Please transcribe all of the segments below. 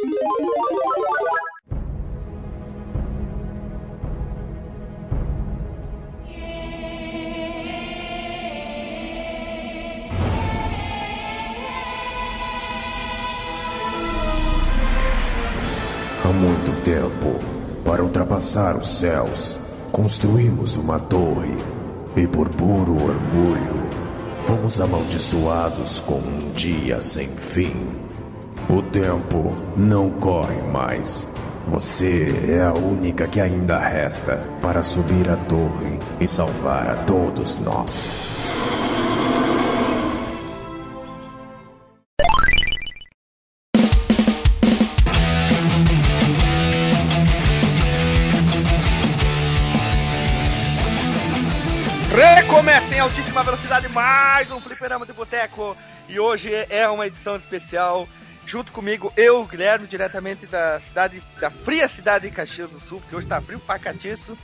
Há muito tempo, para ultrapassar os céus, construímos uma torre e, por puro orgulho, fomos amaldiçoados com um dia sem fim. O tempo não corre mais. Você é a única que ainda resta para subir a torre e salvar a todos nós. Recomeça em altíssima velocidade mais um Fliperama de Boteco. E hoje é uma edição especial. Junto comigo, eu, Guilherme, diretamente da cidade, da fria cidade de Caxias do Sul, porque hoje tá frio pra catiço.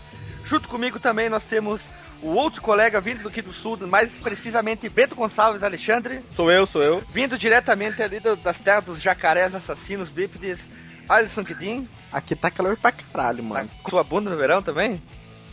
Junto comigo também nós temos o outro colega vindo aqui do sul, mais precisamente Bento Gonçalves Alexandre. Sou eu, sou eu. Vindo diretamente ali do- das terras dos jacarés assassinos bípedes, Alisson Kiddin. Aqui tá calor pra caralho, Tá mano. com sua bunda no verão também?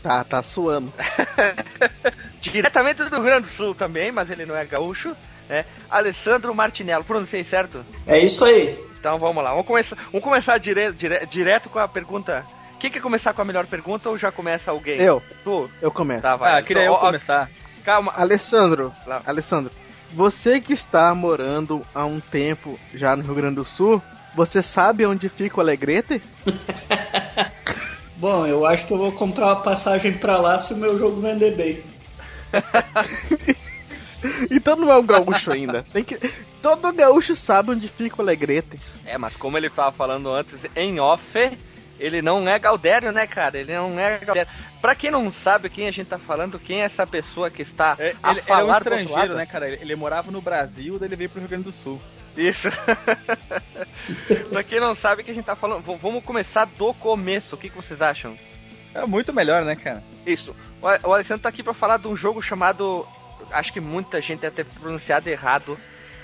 Tá, tá suando. Diretamente do Rio Grande do Sul também, mas ele não é gaúcho, né? Alessandro Martinello, pronunciei certo? É isso aí. Então vamos lá, vamos começar, vamos começar dire, dire- direto com a pergunta. Quem quer começar com a melhor pergunta ou já começa alguém? Eu, Tu? eu começo. Tá, vai. Ah, queria eu Ó, ó, começar. Calma. Alessandro, Lá. Alessandro, você que está morando há um tempo já no Rio Grande do Sul, você sabe onde fica o Alegrete? Bom, eu acho que eu vou comprar uma passagem pra lá se o meu jogo vender bem. Então não é um gaúcho ainda. Tem que... Todo gaúcho sabe onde fica o Alegrete. É, mas como ele estava falando antes em off, ele não é Galdério, né, cara? Ele não é Galdério. Pra quem não sabe quem a gente tá falando, quem é essa pessoa que está É, a ele, ele é falar um do outro estrangeiro, lado? né, cara? Ele, ele morava no Brasil, daí ele veio pro Rio Grande do Sul. Isso. pra quem não sabe o que a gente tá falando, v- vamos começar do começo. O que, que vocês acham? É muito melhor, né, cara? Isso. O, Alessandro tá aqui pra falar de um jogo chamado. Acho que muita gente deve ter pronunciado errado.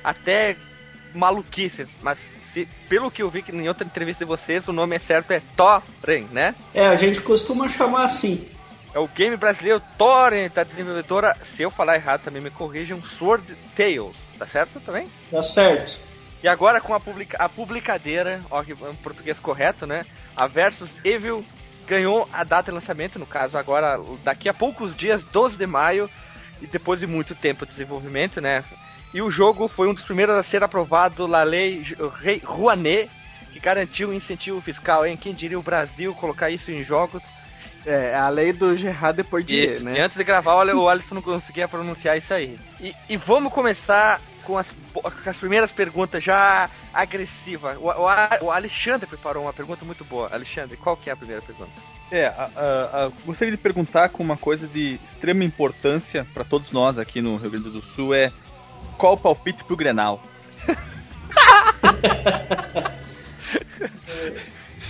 Até maluquices, mas se, pelo que eu vi que em outra entrevista de vocês, o nome é certo é Thorin, né? É, a gente costuma chamar assim. É o game brasileiro Torrent da desenvolvedora. Se eu falar errado também me corrijam. Sword Tales, tá certo também? Tá certo? E agora com a, publica a publicadeira, ó, que é um português correto, né? A Versus Evil ganhou a data de lançamento, no caso agora daqui a poucos dias, 12 de maio, e depois de muito tempo de desenvolvimento, né? E o jogo foi um dos primeiros a ser aprovado na lei Rouanet, que garantiu um incentivo fiscal, hein? Quem diria o Brasil colocar isso em jogos? É, a lei do Gerard Depardieu, Isso, né? que antes de gravar o o Alisson não conseguia pronunciar isso aí. E, e vamos começar com as, com as primeiras perguntas já agressivas. O, o, o Alexandre preparou uma pergunta muito boa. Alexandre, qual que é a primeira pergunta? É, a- a- a- gostaria de perguntar com uma coisa de extrema importância pra todos nós aqui no Rio Grande do Sul é qual o palpite pro Grenal?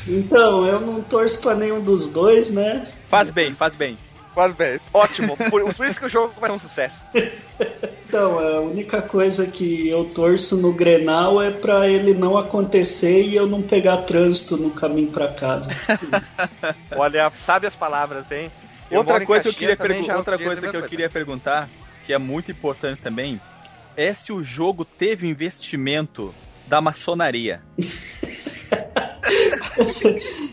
Então, eu não torço pra nenhum dos dois, né? Faz bem, faz bem. Faz bem. Ótimo. Por, por isso que o jogo vai ser um sucesso. Então, a única coisa que eu torço no Grenal é pra ele não acontecer e eu não pegar trânsito no caminho pra casa. Olha, sabe as palavras, hein? Eu outra coisa que eu queria outra coisa que eu uma queria perguntar, que é muito importante também, é se o jogo teve investimento da maçonaria.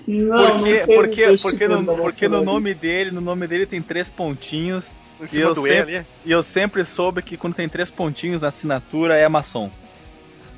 Não, porque, não porque, porque, no, porque no nome dele, no nome dele tem três pontinhos. E eu, sempre, ali. e eu sempre soube que quando tem três pontinhos na assinatura é maçom.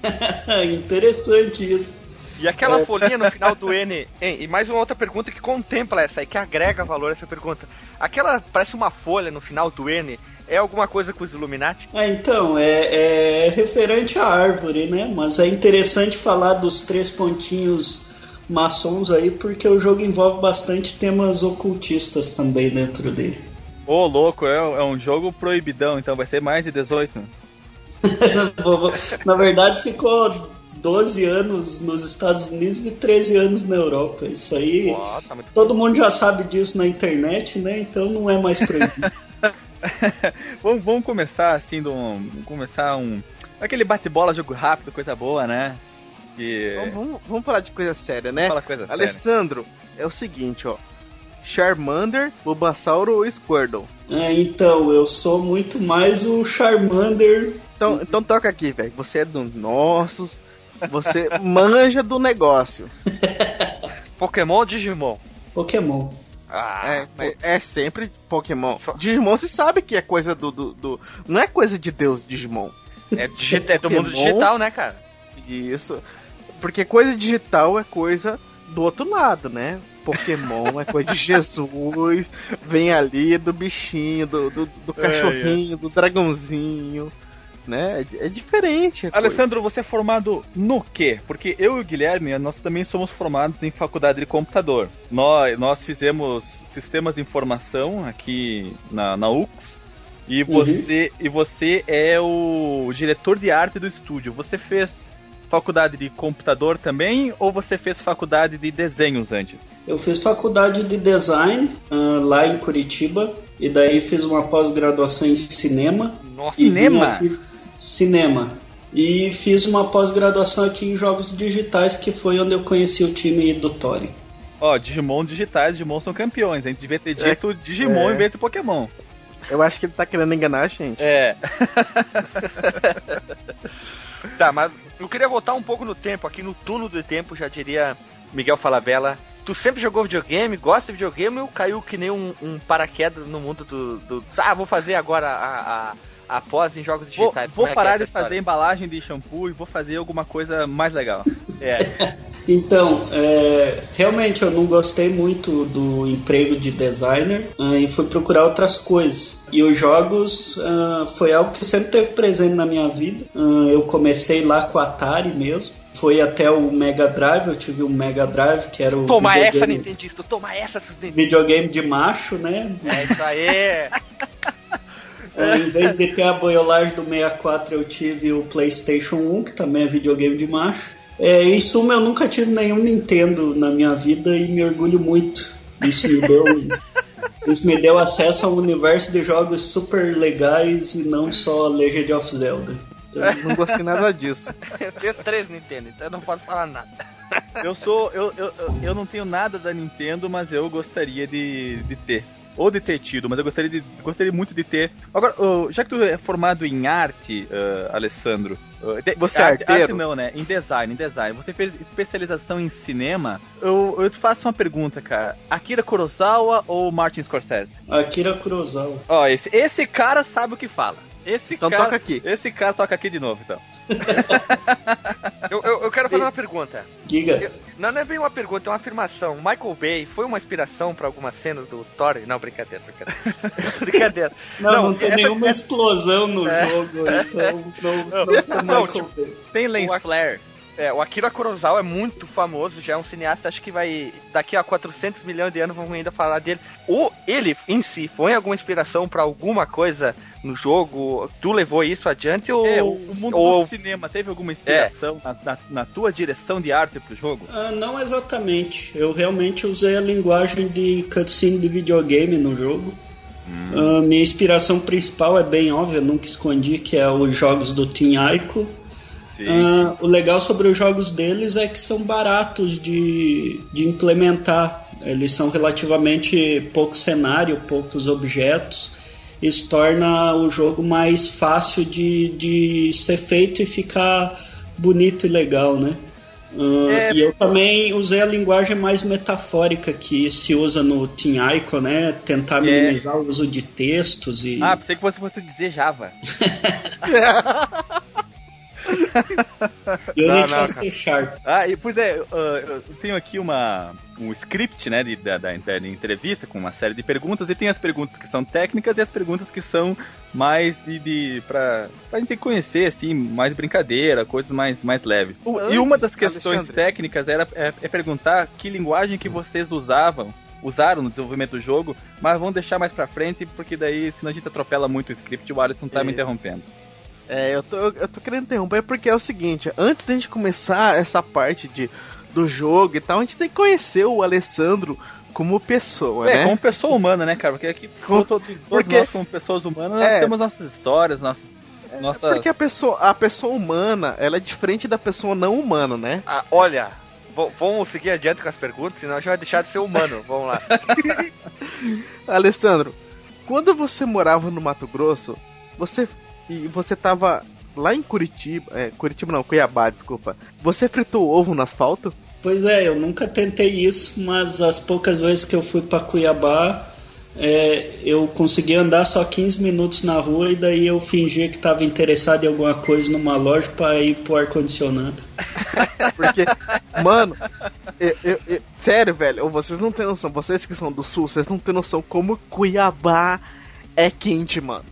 Interessante isso. E aquela folhinha no final do N. Hein, e mais uma outra pergunta que contempla essa aí, que agrega valor a essa pergunta. Aquela parece uma folha no final do N. É alguma coisa com os Illuminati? Ah, então, é, é referente à árvore, né? Mas é interessante falar dos três pontinhos maçons aí, porque o jogo envolve bastante temas ocultistas também dentro dele. Ô, louco, é, é um jogo proibidão, então vai ser mais de 18. Na verdade, ficou 12 anos nos Estados Unidos e 13 anos na Europa. Isso aí, Ó, tá muito todo mundo já sabe disso na internet, né? Então não é mais proibido. vamos, vamos começar assim, do, vamos começar um. Aquele bate-bola, jogo rápido, coisa boa, né? E... Vamos, vamos, vamos falar de coisa séria, né? Fala coisa séria. Alessandro, é o seguinte, ó. Charmander, Bulbasauro ou Squirtle? É, então, eu sou muito mais o Charmander. Então, então toca aqui, velho. Você é dos nossos. Você manja do negócio. Pokémon ou Digimon? Pokémon. Ah, É, é sempre Pokémon. Digimon se sabe que é coisa do, do, do- Não é coisa de Deus, Digimon. é, digi- é do mundo digital, né, cara? Isso. Porque coisa digital é coisa do outro lado, né? Pokémon é coisa de Jesus, vem ali do bichinho, do, do, do cachorrinho, do dragãozinho, né? É, é diferente. a coisa. Alessandro, você é formado no quê? Porque eu e o Guilherme, nós também somos formados em faculdade de computador. Nós, nós fizemos sistemas de informação aqui na, na UX. E você, e você é o diretor de arte do estúdio. Você fez faculdade de computador também ou você fez faculdade de desenhos antes? Eu fiz faculdade de design ah, lá em Curitiba. E daí fiz uma pós-graduação em cinema. Nossa, Cinema? aqui- cinema. E fiz uma pós-graduação aqui em jogos digitais, que foi onde eu conheci o time do Tori. Ó, Digimon digitais, Digimon são campeões. A gente devia ter dito Digimon é. em vez de Pokémon. Eu acho que ele tá querendo enganar a gente. É. Tá, mas eu queria voltar um pouco no tempo, aqui no túnel do tempo, já diria Miguel Falabella. Tu sempre jogou videogame, gosta de videogame ou caiu que nem um, um paraquedas no mundo do, do- Ah, vou fazer agora a, a, a pós em jogos Vou, digitais. vou Como é é parar essa de história? fazer embalagem de shampoo e vou fazer alguma coisa mais legal. É. Então, é, realmente eu não gostei muito do emprego de designer ah, e fui procurar outras coisas. E os jogos ah, foi algo que sempre teve presente na minha vida. Ah, eu comecei lá com o Atari mesmo. Foi até o Mega Drive, eu tive um Mega Drive que era o Toma essa, videogame, Nintendista, toma essa, Nintendo. videogame de macho, né? É isso aí. Ah, em vez de ter a boiolagem do 64, eu tive o PlayStation 1, que também é videogame de macho. É, em suma, eu nunca tive nenhum Nintendo na minha vida e me orgulho muito. Isso me deu, isso me deu acesso a um universo de jogos super legais e não só Legend of Zelda. Então, Não gostei nada disso. Eu tenho três Nintendo, então eu não posso falar nada. Eu sou. Eu, eu, eu- eu não tenho nada da Nintendo, mas eu gostaria de, de ter. Ou de ter tido, mas eu gostaria, de, gostaria muito de ter. Agora, já que tu é formado em arte, ah, Alessandro. de- Você é arte, arte não, né? Em design, em design. Você fez especialização em cinema. Eu, eu te faço uma pergunta, cara. Akira Kurosawa ou Martin Scorsese? Akira Kurosawa. Ó, esse, esse cara sabe o que fala. Esse Então cara, toca aqui. Esse cara toca aqui de novo, então. Eu, eu, eu quero fazer uma pergunta. Giga. Eu- não, não é bem uma pergunta, é uma afirmação. Michael Bay foi uma inspiração pra alguma cena do Thor? Não, brincadeira, brincadeira. brincadeira. Não, não, não, tem essa- nenhuma explosão no jogo, então não, não, não, tem Não, Michael tipo. Tem lens O- flare. É, o Akira Kurosawa é muito famoso, já é um cineasta, acho que vai. Daqui a 400 milhões de anos vamos ainda falar dele. O ele em si foi alguma inspiração pra alguma coisa no jogo? Tu levou isso adiante ou. É, o, mundo ou- do cinema teve alguma inspiração na, na- na tua direção de arte pro jogo? Ah, não exatamente. Eu realmente usei a linguagem de cutscene de videogame no jogo. Ah, minha inspiração principal é bem óbvia, nunca escondi, que é os jogos do Team Ico. Sim. Ah, o legal sobre os jogos deles é que são baratos de, de implementar. Eles são relativamente pouco cenário, poucos objetos. Isso torna o jogo mais fácil de, de ser feito e ficar bonito e legal, né? Ah, É, e eu também usei a linguagem mais metafórica que se usa no Team Icon, né? Tentar É. minimizar o uso de textos e. Ah, pensei que você fosse dizer Java. eu não, nem não, tinha. C Sharp. Ah, e, pois é, ah, eu tenho aqui uma, um script, né, de, da, da, da entrevista com uma série de perguntas, e tem as perguntas que são técnicas e as perguntas que são mais de, de pra, pra gente conhecer, assim, mais brincadeira, coisas mais, mais leves. O- e uma das questões Alexandre. técnicas era é, é perguntar que linguagem que vocês usavam usaram no desenvolvimento do jogo, mas vamos deixar mais pra frente, porque daí senão a gente atropela muito o script e o Alisson tá me Isso. interrompendo. É, eu tô, eu tô querendo interromper porque é o seguinte, antes da gente começar essa parte de, do jogo e tal, a gente tem que conhecer o Alessandro como pessoa, É, né? como pessoa humana, né, cara? Porque aqui Com- todos porque- nós, como pessoas humanas, nós É. temos nossas histórias, nossos, Nossa... Porque a pessoa, a pessoa humana, ela é diferente da pessoa não humana, né? Ah, olha, vamos seguir adiante com as perguntas, senão a gente vai deixar de ser humano. Vamos lá. Alessandro, quando você morava no Mato Grosso, você e você tava lá em Curitiba, é, Curitiba não, Cuiabá, desculpa. Você fritou ovo no asfalto? Pois é, eu nunca tentei isso, mas as poucas vezes que eu fui para Cuiabá, é, eu consegui andar só 15 minutos na rua e daí eu fingia que estava interessado em alguma coisa numa loja para ir pro ar-condicionado. Porque, mano, eu- eu- eu- sério, velho, vocês não têm noção, vocês que são do sul, vocês não têm noção como Cuiabá é quente, mano.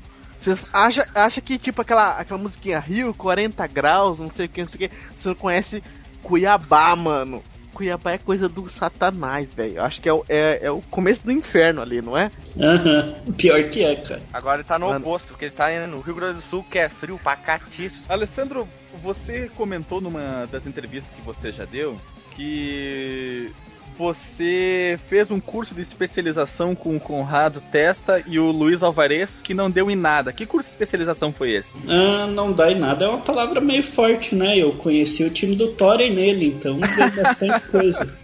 Vocês acham acha que, tipo, aquela, aquela musiquinha Rio, 40 graus, não sei o que, não sei o que, você não conhece Cuiabá, mano. Cuiabá é coisa do satanás, velho. Acho que é, o- é, é o começo do inferno ali, não é? Aham, pior que é, cara. Agora ele tá no Mano. oposto, porque ele tá no Rio Grande do Sul, que é frio pra catiço. Alessandro, você comentou numa das entrevistas que você já deu que você fez um curso de especialização com o Conrado Testa e o Luiz Alvarez que não deu em nada. Que curso de especialização foi esse? Ah, não dá em nada, é uma palavra meio forte, né? Eu conheci o time do Thorin nele, então deu bastante coisa.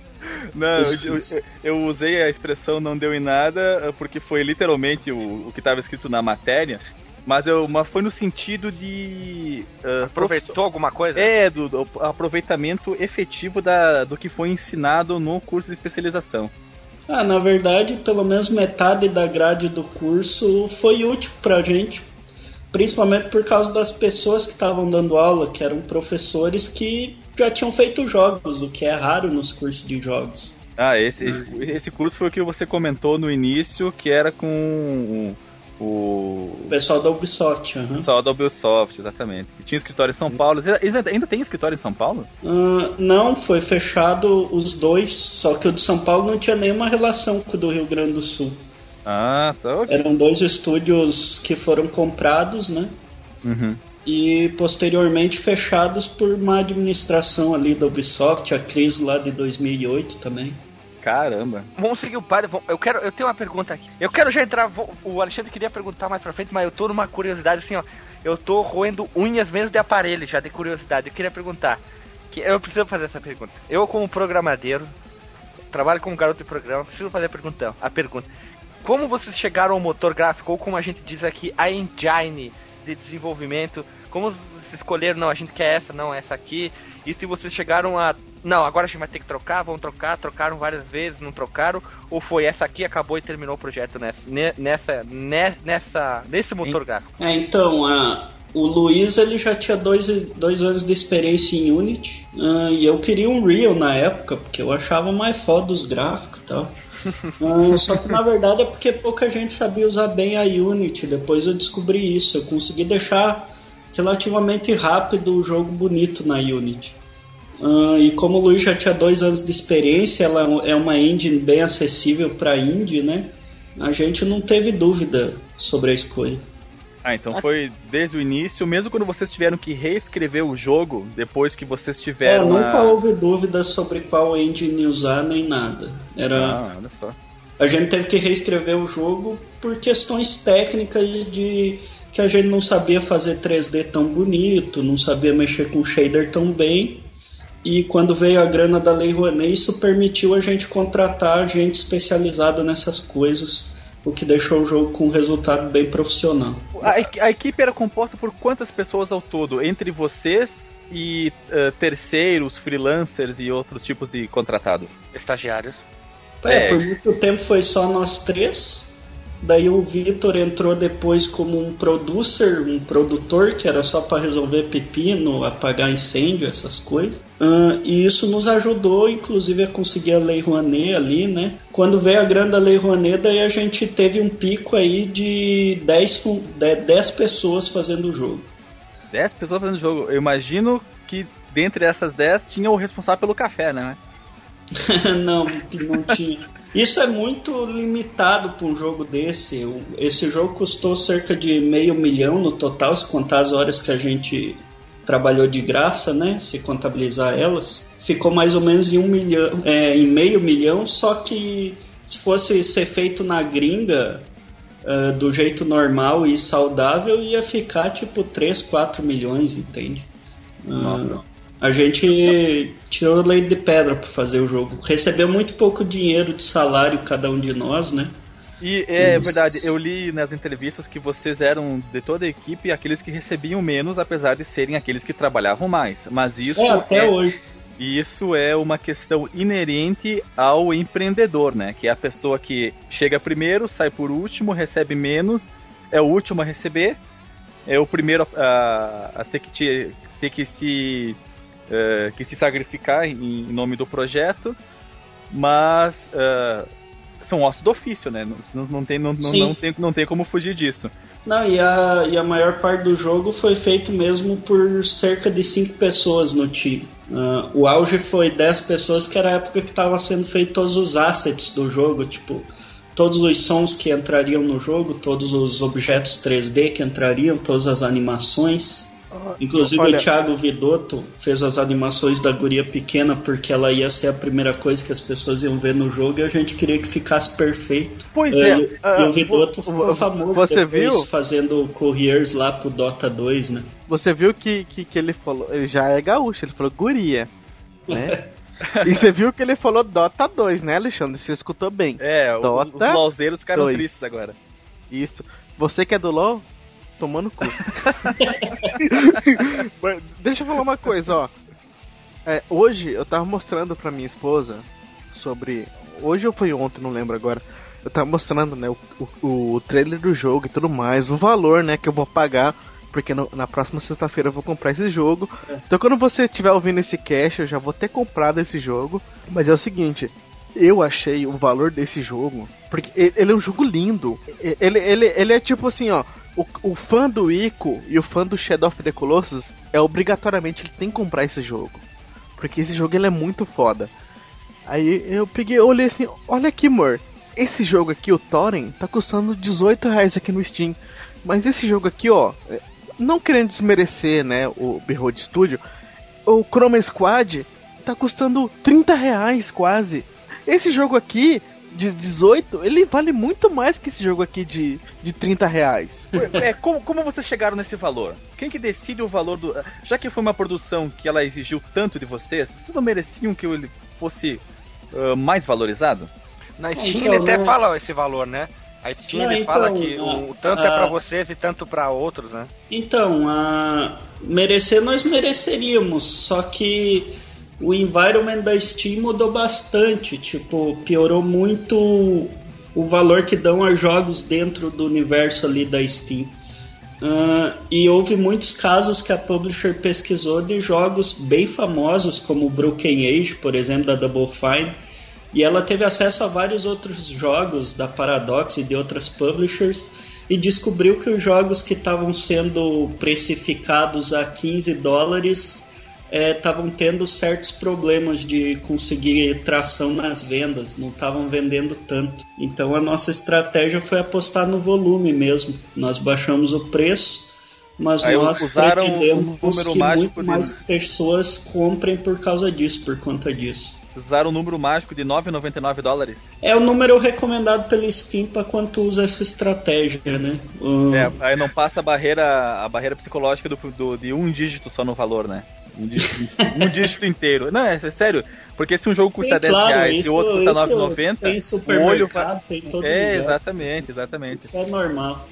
Não, eu, eu- eu usei a expressão não deu em nada porque foi literalmente o, o que estava escrito na matéria, mas, eu, mas foi no sentido de. ah, Aproveitou alguma coisa? É, do, do aproveitamento efetivo da, do que foi ensinado no curso de especialização. Ah, na verdade, pelo menos metade da grade do curso foi útil pra gente. Principalmente por causa das pessoas que estavam dando aula, que eram professores que já tinham feito jogos, o que é raro nos cursos de jogos. Ah, esse, esse, esse curso foi o que você comentou no início, que era com o, O pessoal da Ubisoft, aham. pessoal da Ubisoft, exatamente. Tinha escritório em São Paulo. Eles ainda tem escritório em São Paulo? Ah, não, foi fechado os dois, só que o de São Paulo não tinha nenhuma relação com o do Rio Grande do Sul. Ah, tá. Eram dois estúdios que foram comprados, né? Uhum. E posteriormente fechados por uma administração ali da Ubisoft, a crise lá de 2008 também. Caramba. Vamos seguir o padre. Eu quero, eu tenho uma pergunta aqui. Eu quero já entrar. O Alexandre queria perguntar mais pra frente, mas eu tô numa curiosidade assim, ó. Eu tô roendo unhas mesmo de aparelho já de curiosidade. Eu queria perguntar. Que eu preciso fazer essa pergunta. Eu como programadeiro, trabalho como garoto de programa, preciso fazer a pergunta. A pergunta. Como vocês chegaram ao motor gráfico ou como a gente diz aqui, a engine de desenvolvimento? Como vocês escolheram, não, a gente quer essa, não, essa aqui? E se vocês chegaram a não, agora a gente vai ter que trocar, vão trocar, trocaram várias vezes, não trocaram, ou foi essa aqui, acabou e terminou o projeto nessa, ne- nessa, ne- nessa, nesse motor gráfico? É, então, a, o Luiz ele já tinha dois, dois anos de experiência em Unity, ah, e eu queria um Real na época, porque eu achava mais foda os gráficos e tal. Ah, só que na verdade é porque pouca gente sabia usar bem a Unity, depois eu descobri isso, eu consegui deixar relativamente rápido o jogo bonito na Unity. Ah, e como o Luiz já tinha dois anos de experiência, ela é uma engine bem acessível para indie, né? A gente não teve dúvida sobre a escolha. Ah, então foi desde o início, mesmo quando vocês tiveram que reescrever o jogo, depois que vocês É, tiveram. nunca a... houve dúvida sobre qual engine usar nem nada. Era, Ah, olha só. a gente teve que reescrever o jogo por questões técnicas de que a gente não sabia fazer 3D tão bonito, não sabia mexer com shader tão bem. E quando veio a grana da Lei Rouanet, isso permitiu a gente contratar gente especializada nessas coisas, o que deixou o jogo com um resultado bem profissional. A, a equipe era composta por quantas pessoas ao todo? Entre vocês e eh, terceiros, freelancers e outros tipos de contratados? Estagiários. É, É. por muito tempo foi só nós três. Daí o Vitor entrou depois como um producer, um produtor, que era só para resolver pepino, apagar incêndio, essas coisas. Ah, e isso nos ajudou, inclusive, a conseguir a Lei Rouanet ali, né? Quando veio a grana da Lei Rouanet, daí a gente teve um pico aí de 10, fun- de- 10 pessoas fazendo o jogo. 10 pessoas fazendo jogo. Eu imagino que dentre essas 10 tinha o responsável pelo café, né? não, não tinha. Isso é muito limitado para um jogo desse. Esse jogo custou cerca de meio milhão no total, se contar as horas que a gente trabalhou de graça, né? Se contabilizar elas. Ficou mais ou menos em um milhão, é, em meio milhão, só que se fosse ser feito na gringa, uh, do jeito normal e saudável, ia ficar tipo 3, 4 milhões, entende? Nossa. Uh, a gente tirou leite de pedra para fazer o jogo. Recebeu muito pouco dinheiro de salário cada um de nós, né? E é Isso. verdade, eu li nas entrevistas que vocês eram de toda a equipe aqueles que recebiam menos, apesar de serem aqueles que trabalhavam mais. Mas isso é até é, hoje. Isso é uma questão inerente ao empreendedor, né? Que é a pessoa que chega primeiro, sai por último, recebe menos, é o último a receber, é o primeiro a, a ter, que te, ter que se uh, que se sacrificar em, em, nome do projeto, mas uh, são ossos do ofício, né? Não, não, tem, não, não, não, tem, não tem como fugir disso. Não, e a, e a maior parte do jogo foi feito mesmo por cerca de 5 pessoas no time. Uh, o auge foi 10 pessoas, que era a época que estava sendo feito todos os assets do jogo, tipo, todos os sons que entrariam no jogo, todos os objetos 3D que entrariam, todas as animações. Inclusive Olha... o Thiago Vidotto fez as animações da guria pequena porque ela ia ser a primeira coisa que as pessoas iam ver no jogo e a gente queria que ficasse perfeito. Pois é. E, uh, o Vidotto ficou famoso você viu? fazendo couriers lá pro Dota 2, né? Você viu que, que, que ele falou, ele já é gaúcho, ele falou guria, né? e você viu que ele falou Dota 2, né, Alexandre? Você escutou bem. É, Dota os LOLzeiros ficaram 2. tristes agora. Isso. Você que é do LOL, tomando cu. Deixa eu falar uma coisa, ó. É, hoje eu tava mostrando pra minha esposa sobre. Hoje ou foi ontem, não lembro agora. Eu tava mostrando, né, o, o, o trailer do jogo e tudo mais, o valor, né, que eu vou pagar. Porque no, na próxima sexta-feira eu vou comprar esse jogo. É. Então quando você estiver ouvindo esse cast, eu já vou ter comprado esse jogo. Mas é o seguinte, eu achei o valor desse jogo. Porque ele é um jogo lindo. Ele, ele, ele é tipo assim, ó o, o fã do Ico e o fã do Shadow of the Colossus é obrigatoriamente ele tem que comprar esse jogo. Porque esse jogo ele é muito foda. Aí eu peguei, olhei assim, olha aqui, amor. Esse jogo aqui, o Thorin, tá custando 18 reais aqui no Steam. Mas esse jogo aqui, ó, é, não querendo desmerecer, né, o Behold Studio, o Chroma Squad tá custando 30 reais quase. Esse jogo aqui de 18, ele vale muito mais que esse jogo aqui de, de 30 reais. É, como, como vocês chegaram nesse valor? Quem que decide o valor do. Já que foi uma produção que ela exigiu tanto de vocês, vocês não mereciam que ele fosse uh, mais valorizado? Na Steam então, ele até né? fala esse valor, né? A Steam não, ele então, fala que o, tanto é para vocês e tanto para outros, né? Então, a merecer nós mereceríamos, só que o environment da Steam mudou bastante, tipo, piorou muito o valor que dão a jogos dentro do universo ali da Steam. Uh, e houve muitos casos que a publisher pesquisou de jogos bem famosos, como Broken Age, por exemplo, da Double Fine, e ela teve acesso a vários outros jogos da Paradox e de outras publishers e descobriu que os jogos que estavam sendo precificados a 15 dólares estavam é, tendo certos problemas de conseguir tração nas vendas, não estavam vendendo tanto. Então a nossa estratégia foi apostar no volume mesmo. Nós baixamos o preço, mas Aí nós usaram um número que mágico muito mais pessoas comprem por causa disso, por conta disso. Usaram o número mágico de 9,99 dólares? É o número recomendado pelo Steam para quando tu usa essa estratégia, né? É, aí não passa a barreira, a barreira psicológica do, do, de um dígito só no valor, né? Um dígito, um dígito inteiro. Não, é, é, sério. Porque se um jogo custa tem, 10 claro, reais isso, e o outro custa 9,90, o olho tem todo É, lugar. exatamente, exatamente. Isso é normal.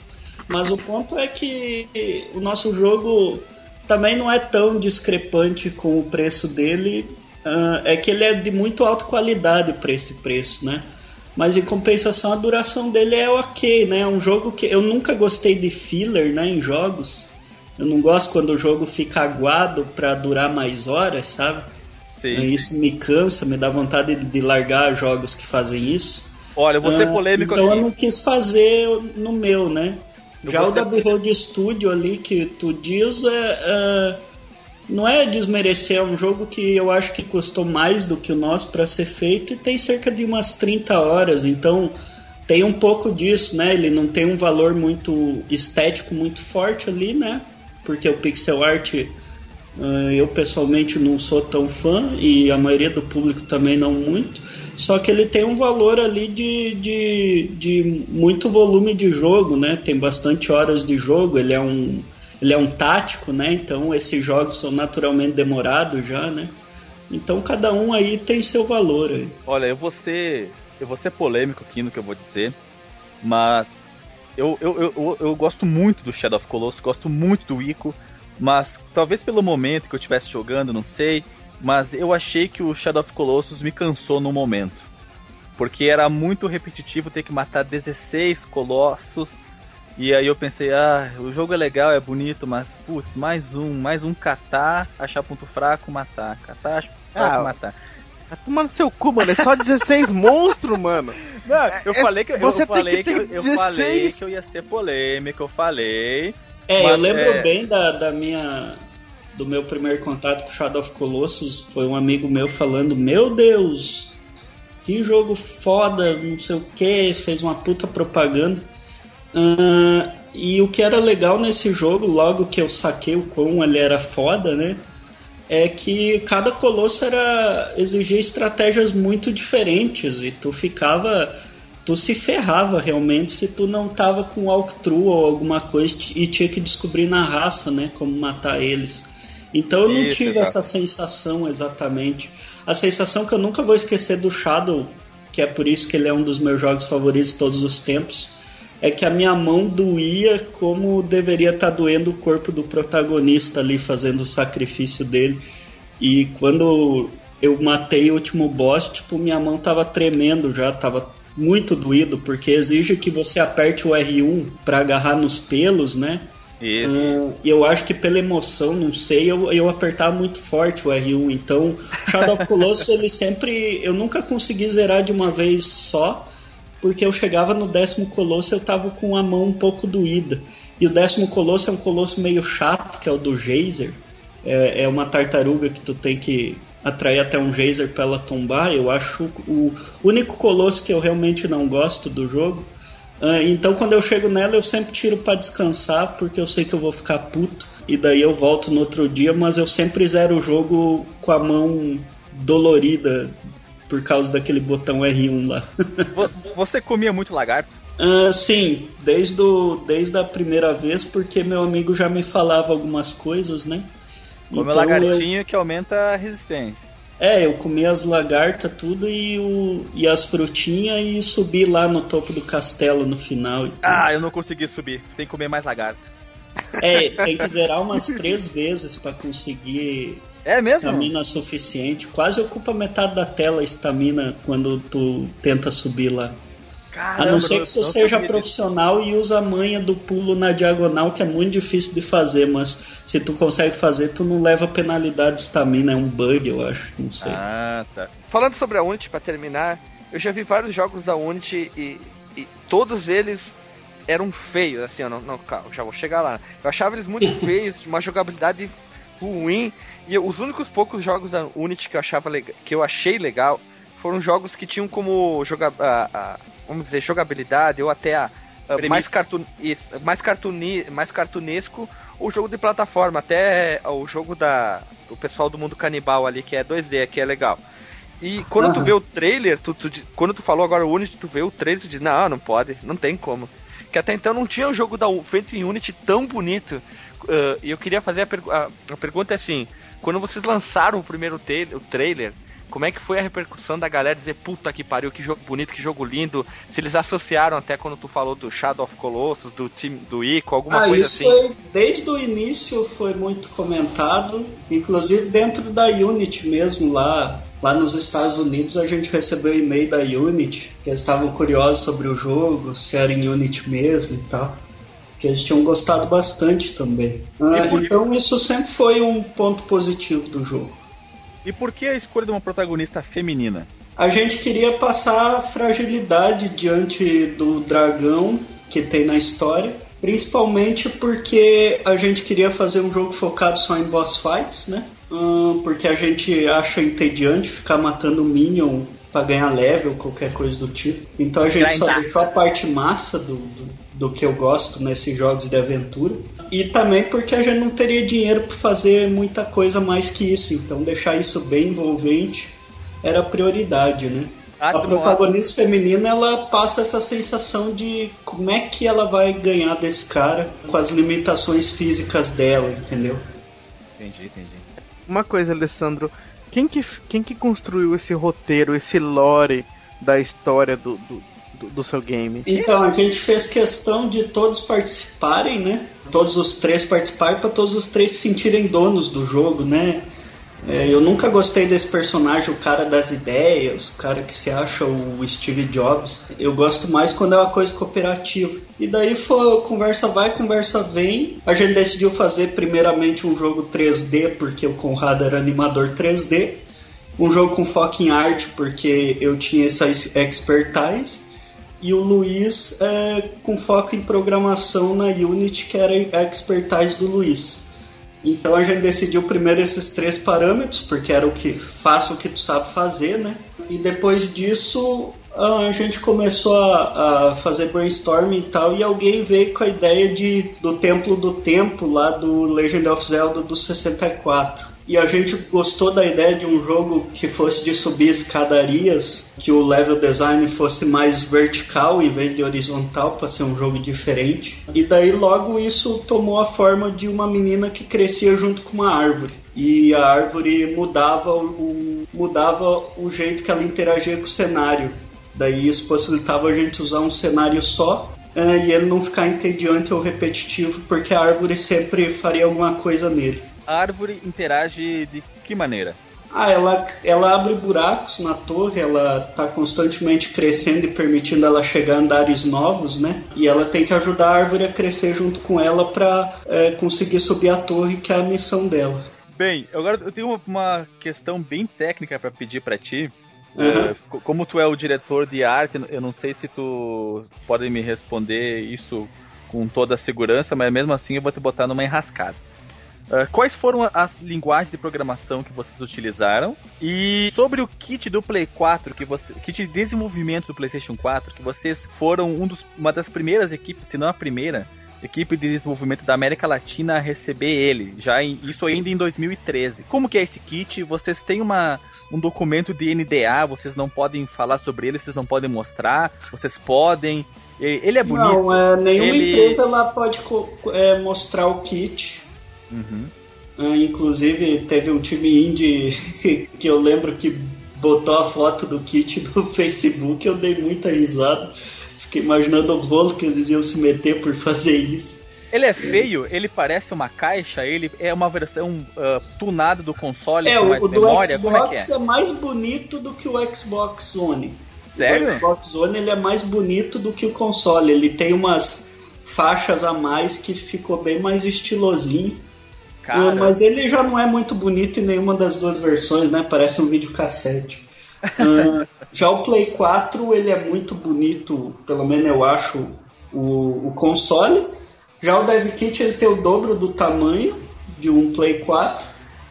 Mas o ponto é que o nosso jogo também não é tão discrepante com o preço dele. Uh, é que ele é de muito alta qualidade para esse preço, né? Mas em compensação a duração dele é ok, né? É um jogo que eu nunca gostei de filler, né, em jogos. Eu não gosto quando o jogo fica aguado para durar mais horas, sabe? Sim. Isso me cansa, me dá vontade de, de largar jogos que fazem isso. Olha, eu vou ser ah, polêmico Então assim. eu não quis fazer no meu, né? Eu Já o da Behold Studio ali que tu diz é, é, não é desmerecer, é um jogo que eu acho que custou mais do que o nosso para ser feito e tem cerca de umas 30 horas, então tem um pouco disso, né? Ele não tem um valor muito estético muito forte ali, né? Porque o pixel art uh, eu pessoalmente não sou tão fã e a maioria do público também não muito. Só que ele tem um valor ali de, de, de muito volume de jogo, né? Tem bastante horas de jogo, ele é um, ele é um tático, né? Então esses jogos são naturalmente demorados já, né? Então cada um aí tem seu valor. Aí. Olha, eu vou ser, eu vou ser polêmico aqui no que eu vou dizer, mas eu, eu, eu, eu gosto muito do Shadow of Colossus, gosto muito do Ico, mas talvez pelo momento que eu estivesse jogando, não sei, mas eu achei que o Shadow of Colossus me cansou no momento. Porque era muito repetitivo ter que matar 16 colossos. E aí eu pensei, ah, o jogo é legal, é bonito, mas putz, mais um, mais um catar, achar ponto fraco, matar. Catar, achar ponto fraco, ah, matar. Tá tomando seu cu, mano. É só 16 monstros, mano. Não, eu é, falei que eu, você falei que, que eu, eu falei que eu ia ser polêmico, eu falei. É, eu lembro é... bem da, da minha do meu primeiro contato com Shadow of Colossus. Foi um amigo meu falando: Meu Deus, que jogo foda, não sei o que, fez uma puta propaganda. Uh, e o que era legal nesse jogo, logo que eu saquei o quão ele era foda, né? É que cada colosso era exigia estratégias muito diferentes e tu ficava tu se ferrava realmente se tu não tava com walkthrough ou alguma coisa e tinha que descobrir na raça, né, como matar eles. Então eu não Isso, tive exato. essa sensação exatamente. A sensação que eu nunca vou esquecer do Shadow, que é por isso que ele é um dos meus jogos favoritos de todos os tempos, é que a minha mão doía como deveria estar tá doendo o corpo do protagonista ali fazendo o sacrifício dele. E quando eu matei o último boss, tipo, minha mão tava tremendo já, tava muito doído, porque exige que você aperte o R1 para agarrar nos pelos, né? Isso. Uh, eu acho que pela emoção, não sei, eu, eu apertava muito forte o R1. Então, Shadow Colossus, ele sempre. Eu nunca consegui zerar de uma vez só porque eu chegava no décimo colosso eu tava com a mão um pouco doída. E o décimo colosso é um colosso meio chato, que é o do Geyser. É, é uma tartaruga que tu tem que atrair até um Geyser para ela tombar. Eu acho o único colosso que eu realmente não gosto do jogo. Uh, então quando eu chego nela eu sempre tiro para descansar porque eu sei que eu vou ficar puto e daí eu volto no outro dia, mas eu sempre zero o jogo com a mão dolorida por causa daquele botão R1 lá. Você comia muito lagarto? Uh, sim, desde, o, desde a primeira vez, porque meu amigo já me falava algumas coisas, né? Come então, lagartinho eu... que aumenta a resistência. É, eu comi as lagartas, tudo, e, o, e as frutinhas e subi lá no topo do castelo no final. Ah, eu não consegui subir. Tem que comer mais lagarto. É, tem que zerar umas três vezes para conseguir é mesmo? Estamina suficiente. Quase ocupa metade da tela a estamina quando tu tenta subir lá. Caramba, a não ser que você seja profissional disso. e usa a manha do pulo na diagonal, que é muito difícil de fazer, mas se tu consegue fazer, tu não leva penalidade de estamina, é um bug, eu acho, não sei. Ah, tá. Falando sobre a Unity, para terminar, eu já vi vários jogos da Unity e, e todos eles eram feios, assim, eu não, não, calma, já vou chegar lá. Eu achava eles muito feios, uma jogabilidade ruim, e os únicos poucos jogos da Unity que eu achava que eu achei legal foram jogos que tinham como joga, a, a, vamos dizer jogabilidade ou até a, a mais cartoon, mais cartooni, mais cartunesco o jogo de plataforma, até o jogo da do pessoal do mundo canibal ali que é 2D, que é legal. E quando uhum. tu vê o trailer, tu, tu, quando tu falou agora o Unity, tu vê o trailer, tu diz, não, não pode, não tem como. Que até então não tinha um jogo da, feito em Unity tão bonito. Uh, e eu queria fazer a, per a, a pergunta assim, quando vocês lançaram o primeiro o trailer, como é que foi a repercussão da galera dizer, puta que pariu, que jogo bonito, que jogo lindo? Se eles associaram até quando tu falou do Shadow of Colossus, do time do Ico, alguma ah, coisa isso assim? Foi, desde o início foi muito comentado, inclusive dentro da Unity mesmo lá, lá nos Estados Unidos a gente recebeu e-mail da Unity, que eles estavam curiosos sobre o jogo, se era em Unity mesmo e tal que eles tinham gostado bastante também. Ah, então isso sempre foi um ponto positivo do jogo. E por que a escolha de uma protagonista feminina? A gente queria passar fragilidade diante do dragão que tem na história, principalmente porque a gente queria fazer um jogo focado só em boss fights, né? Hum, porque a gente acha entediante ficar matando minion para ganhar level, qualquer coisa do tipo. Então a gente só deixou a parte massa do, do do que eu gosto nesses jogos de aventura. E também porque a gente não teria dinheiro para fazer muita coisa mais que isso. Então deixar isso bem envolvente era prioridade, né? a protagonista feminina ela passa essa sensação de como é que ela vai ganhar desse cara com as limitações físicas dela, entendeu? Entendi, entendi. Uma coisa, Alessandro, quem que, quem que construiu esse roteiro, esse lore da história do, do, do, do seu game? Então, a gente fez questão de todos participarem, né? Todos os três participarem para todos os três se sentirem donos do jogo, né? É, eu nunca gostei desse personagem, o cara das ideias, o cara que se acha o Steve Jobs. Eu gosto mais quando é uma coisa cooperativa. E daí foi conversa vai, conversa vem. A gente decidiu fazer primeiramente um jogo 3D, porque o Conrado era animador 3D. Um jogo com foco em arte, porque eu tinha essa expertise. E o Luiz é, com foco em programação na Unity, que era a expertise do Luiz. Então a gente decidiu primeiro esses três parâmetros, porque era o que faça o que tu sabe fazer, né? E depois disso a gente começou a, a, fazer brainstorming e tal, e alguém veio com a ideia de do Templo do Tempo lá do Legend of Zelda do 64. E a gente gostou da ideia de um jogo que fosse de subir escadarias, que o level design fosse mais vertical em vez de horizontal, para ser um jogo diferente. E daí logo isso tomou a forma de uma menina que crescia junto com uma árvore. E a árvore mudava o, mudava o jeito que ela interagia com o cenário. Daí isso possibilitava a gente usar um cenário só eh, e ele não ficar entediante ou repetitivo, porque a árvore sempre faria alguma coisa nele a árvore interage de que maneira? Ah, ela, ela abre buracos na torre, ela está constantemente crescendo e permitindo ela chegar a andares novos, né? E ela tem que ajudar a árvore a crescer junto com ela para é, conseguir subir a torre, que é a missão dela. Bem, agora eu tenho uma questão bem técnica para pedir para ti. Uhum. Uh, como tu é o diretor de arte, eu não sei se tu pode me responder isso com toda a segurança, mas mesmo assim eu vou te botar numa enrascada. Uh, quais foram as linguagens de programação que vocês utilizaram? E sobre o kit do Play 4, que você, kit de desenvolvimento do PlayStation 4, que vocês foram um dos, uma das primeiras equipes, se não a primeira, equipe de desenvolvimento da América Latina a receber ele, já em, isso ainda em 2013. Como que é esse kit? Vocês têm uma, um documento de NDA, vocês não podem falar sobre ele, vocês não podem mostrar, vocês podem. Ele é bonito. Não, é, nenhuma ele... empresa lá pode é, mostrar o kit. Uhum. Uh, inclusive, teve um time indie que eu lembro que botou a foto do kit no Facebook. Eu dei muita risada. Fiquei imaginando o rolo que eles iam se meter por fazer isso. Ele é feio, ele parece uma caixa, ele é uma versão uh, tunada do console é, com mais o memória, do Xbox é, é? é mais bonito do que o Xbox One. Sério? O Xbox One ele é mais bonito do que o console, ele tem umas faixas a mais que ficou bem mais estilosinho. Cara... Mas ele já não é muito bonito em nenhuma das duas versões, né? Parece um videocassete. uh, já o Play 4 ele é muito bonito, pelo menos eu acho, o, o console. Já o Dev Kit ele tem o dobro do tamanho de um Play 4.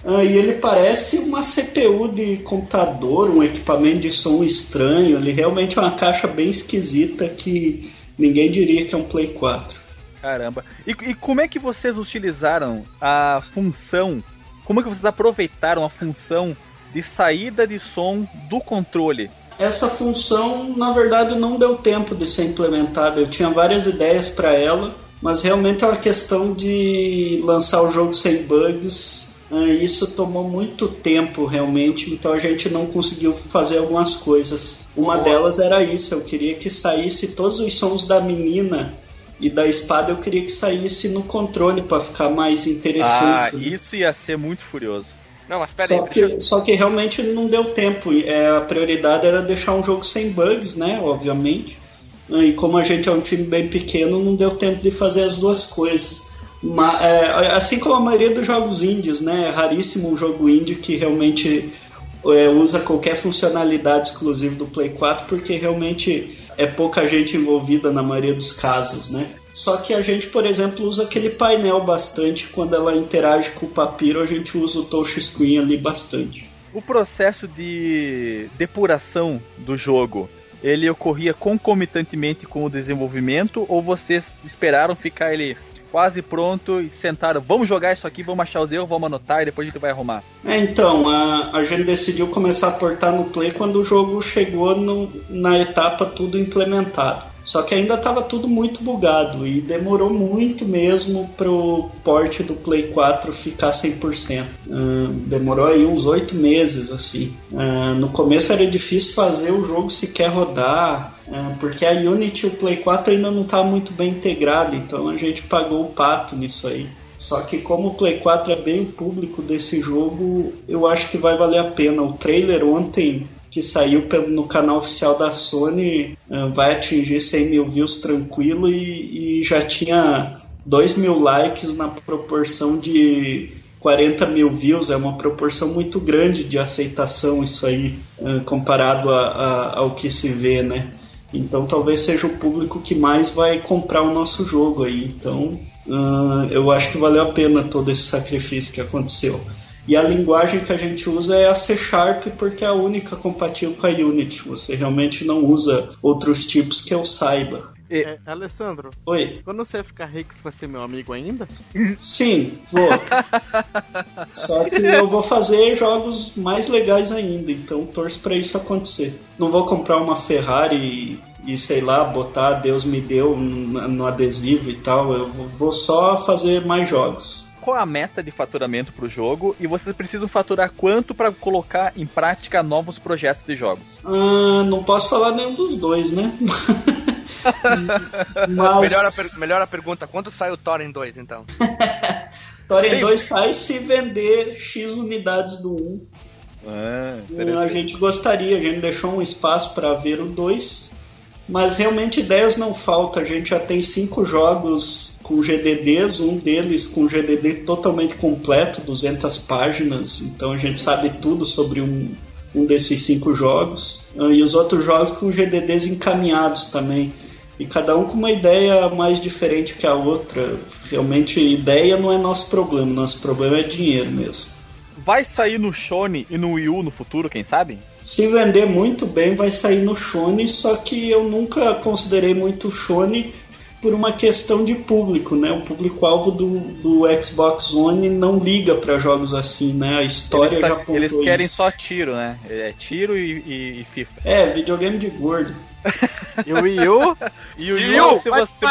Uh, e ele parece uma CPU de computador, um equipamento de som estranho. Ele realmente é uma caixa bem esquisita que ninguém diria que é um Play 4. Caramba. E, e como é que vocês utilizaram a função? Como é que vocês aproveitaram a função de saída de som do controle? Essa função, na verdade, não deu tempo de ser implementada. Eu tinha várias ideias para ela, mas realmente é uma questão de lançar o jogo sem bugs. Né? Isso tomou muito tempo, realmente, então a gente não conseguiu fazer algumas coisas. Uma delas era isso, eu queria que saísse todos os sons da menina e da espada eu queria que saísse no controle para ficar mais interessante. Ah, né? isso ia ser muito furioso. Não, mas peraí. Só, que, eu... só que realmente não deu tempo. É, a prioridade era deixar um jogo sem bugs, né? Obviamente. E como a gente é um time bem pequeno, não deu tempo de fazer as duas coisas. Mas, é, assim como a maioria dos jogos indies, né? É raríssimo um jogo indie que realmente é, usa qualquer funcionalidade exclusiva do Play 4, porque realmente é pouca gente envolvida na maioria dos casos, né? Só que a gente, por exemplo, usa aquele painel bastante. Quando ela interage com o papiro, a gente usa o touchscreen ali bastante. O processo de depuração do jogo, ele ocorria concomitantemente com o desenvolvimento ou vocês esperaram ficar ele quase pronto e sentaram, vamos jogar isso aqui, vamos achar os erros, vamos anotar e depois a gente vai arrumar. É, então, a, a gente decidiu começar a portar no Play quando o jogo chegou no, na etapa tudo implementado. Só que ainda estava tudo muito bugado e demorou muito mesmo para o porte do Play 4 ficar 100%. Uh, demorou aí uns oito meses assim. Uh, no começo era difícil fazer o jogo sequer rodar, porque a Unity e o Play 4 ainda não estava muito bem integrado, então a gente pagou o pato nisso aí. Só que como o Play 4 é bem público desse jogo, eu acho que vai valer a pena. O trailer ontem que saiu no canal oficial da Sony uh, vai atingir 100 mil views tranquilo e, e já tinha 2 mil likes na proporção de 40 mil views, é uma proporção muito grande de aceitação isso aí, uh, comparado a, a, ao que se vê, né? Então talvez seja o público que mais vai comprar o nosso jogo aí. Então uh, eu acho que valeu a pena todo esse sacrifício que aconteceu. E a linguagem que a gente usa é a C Sharp porque é a única compatível com a Unity. Você realmente não usa outros tipos que eu saiba. E... É, Alessandro. Oi. Quando você ficar rico, você vai ser meu amigo ainda? Sim, vou. Só que eu vou fazer jogos mais legais ainda, então torço para isso acontecer. Não vou comprar uma Ferrari e sei lá, botar Deus me deu no adesivo e tal. Eu vou só fazer mais jogos qual é a meta de faturamento para o jogo e vocês precisam faturar quanto para colocar em prática novos projetos de jogos? Ah, não posso falar nenhum dos dois, né? Mas... melhor, a per... melhor a pergunta, quanto sai o Thorin 2 então? Thorin 2 sai se vender X unidades do 1. Ah, a gente gostaria, a gente deixou um espaço para ver o 2 mas realmente ideias não faltam. A gente já tem cinco jogos com GDDs, um deles com GDD totalmente completo, 200 páginas. Então a gente sabe tudo sobre um, um desses cinco jogos. Ah, e os outros jogos com GDDs encaminhados também. E cada um com uma ideia mais diferente que a outra. Realmente, ideia não é nosso problema, nosso problema é dinheiro mesmo. Vai sair no Shone e no Wii U no futuro, quem sabe? se vender muito bem, vai sair no Shone, só que eu nunca considerei muito Shone por uma questão de público, né? O público-alvo do, do Xbox One não liga para jogos assim, né? A história eles, já Eles querem isso. só tiro, né? É tiro e, e, e FIFA. É, videogame de gordo. E o Wii U? E o Wii U, se você,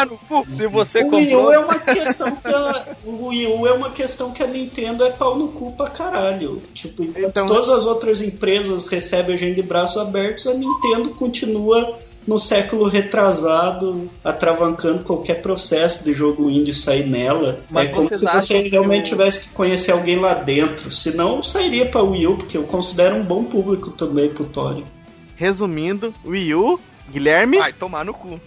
se você o comprou... Wii U é uma questão que a, o Wii U é uma questão que a Nintendo é pau no cu pra caralho. Tipo, enquanto então... todas as outras empresas recebem a gente de braços abertos, a Nintendo continua no século retrasado, atravancando qualquer processo de jogo indie sair nela. Mas é como se você realmente eu... tivesse que conhecer alguém lá dentro. Senão eu sairia pra Wii U, porque eu considero um bom público também pro Tori. Resumindo, Wii U Guilherme? Vai tomar no cu.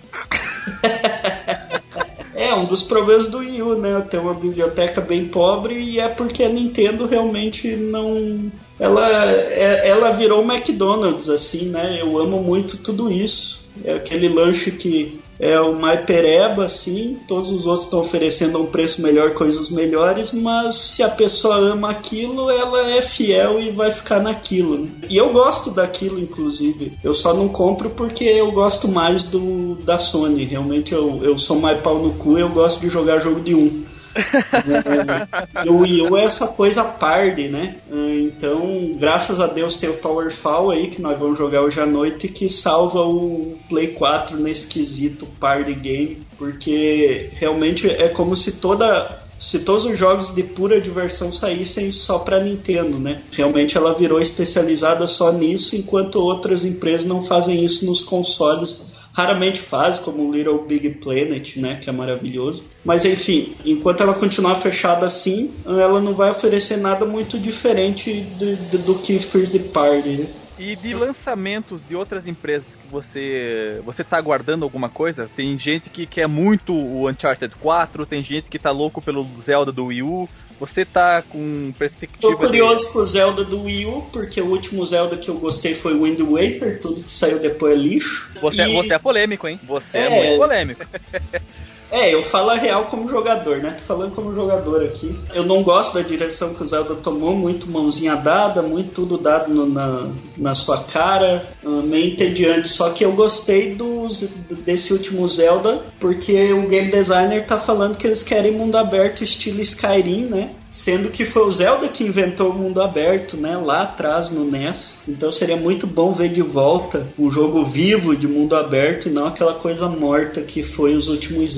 é, um dos problemas do Wii U, né? Ter uma biblioteca bem pobre e é porque a Nintendo realmente não. Ela, é, ela virou o McDonald's, assim, né? Eu amo muito tudo isso. É aquele lanche que é uma pereba, assim, todos os outros estão oferecendo um preço melhor, coisas melhores, mas se a pessoa ama aquilo, ela é fiel e vai ficar naquilo. Né? E eu gosto daquilo, inclusive. Eu só não compro porque eu gosto mais do da Sony. Realmente eu, eu sou mais pau no cu eu gosto de jogar jogo de um é, o Wii U é essa coisa party, né? Então, graças a Deus tem o Towerfall aí que nós vamos jogar hoje à noite que salva o Play 4 nesse quesito party game, porque realmente é como se toda se todos os jogos de pura diversão saíssem só para Nintendo, né? Realmente ela virou especializada só nisso, enquanto outras empresas não fazem isso nos consoles raramente faz, como o Little Big Planet, né, que é maravilhoso. Mas enfim, enquanto ela continuar fechada assim, ela não vai oferecer nada muito diferente de, de, do que First Party. Né? E de lançamentos de outras empresas que você você tá aguardando alguma coisa? Tem gente que quer muito o Uncharted 4, tem gente que tá louco pelo Zelda do Wii U. Você tá com perspectiva. Tô curioso de... com o Zelda do Wii U, porque o último Zelda que eu gostei foi Wind Waker, tudo que saiu depois é lixo. Você, é, e... você é polêmico, hein? Você é, é muito polêmico. É, eu falo a real como jogador, né? Tô falando como jogador aqui. Eu não gosto da direção que o Zelda tomou, muito mãozinha dada, muito tudo dado no, na, na sua cara, uh, meio entediante. Só que eu gostei dos, desse último Zelda, porque o game designer tá falando que eles querem mundo aberto estilo Skyrim, né? Sendo que foi o Zelda que inventou o mundo aberto, né? Lá atrás no NES. Então seria muito bom ver de volta um jogo vivo de mundo aberto e não aquela coisa morta que foi os últimos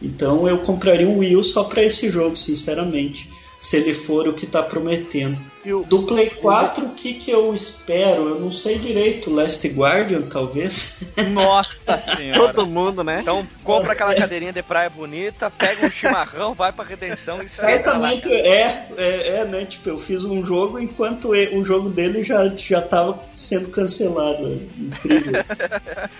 Então eu compraria um Wii U só para esse jogo, sinceramente. Se ele for o que tá prometendo. Do Play 4, o que, que eu espero? Eu não sei direito. Last Guardian, talvez? Nossa senhora. Todo mundo, né? Então compra aquela cadeirinha de praia bonita, pega um chimarrão, vai pra redenção e. Certamente é, é, é, né? Tipo, eu fiz um jogo enquanto o jogo dele já, já tava sendo cancelado. É Incrível.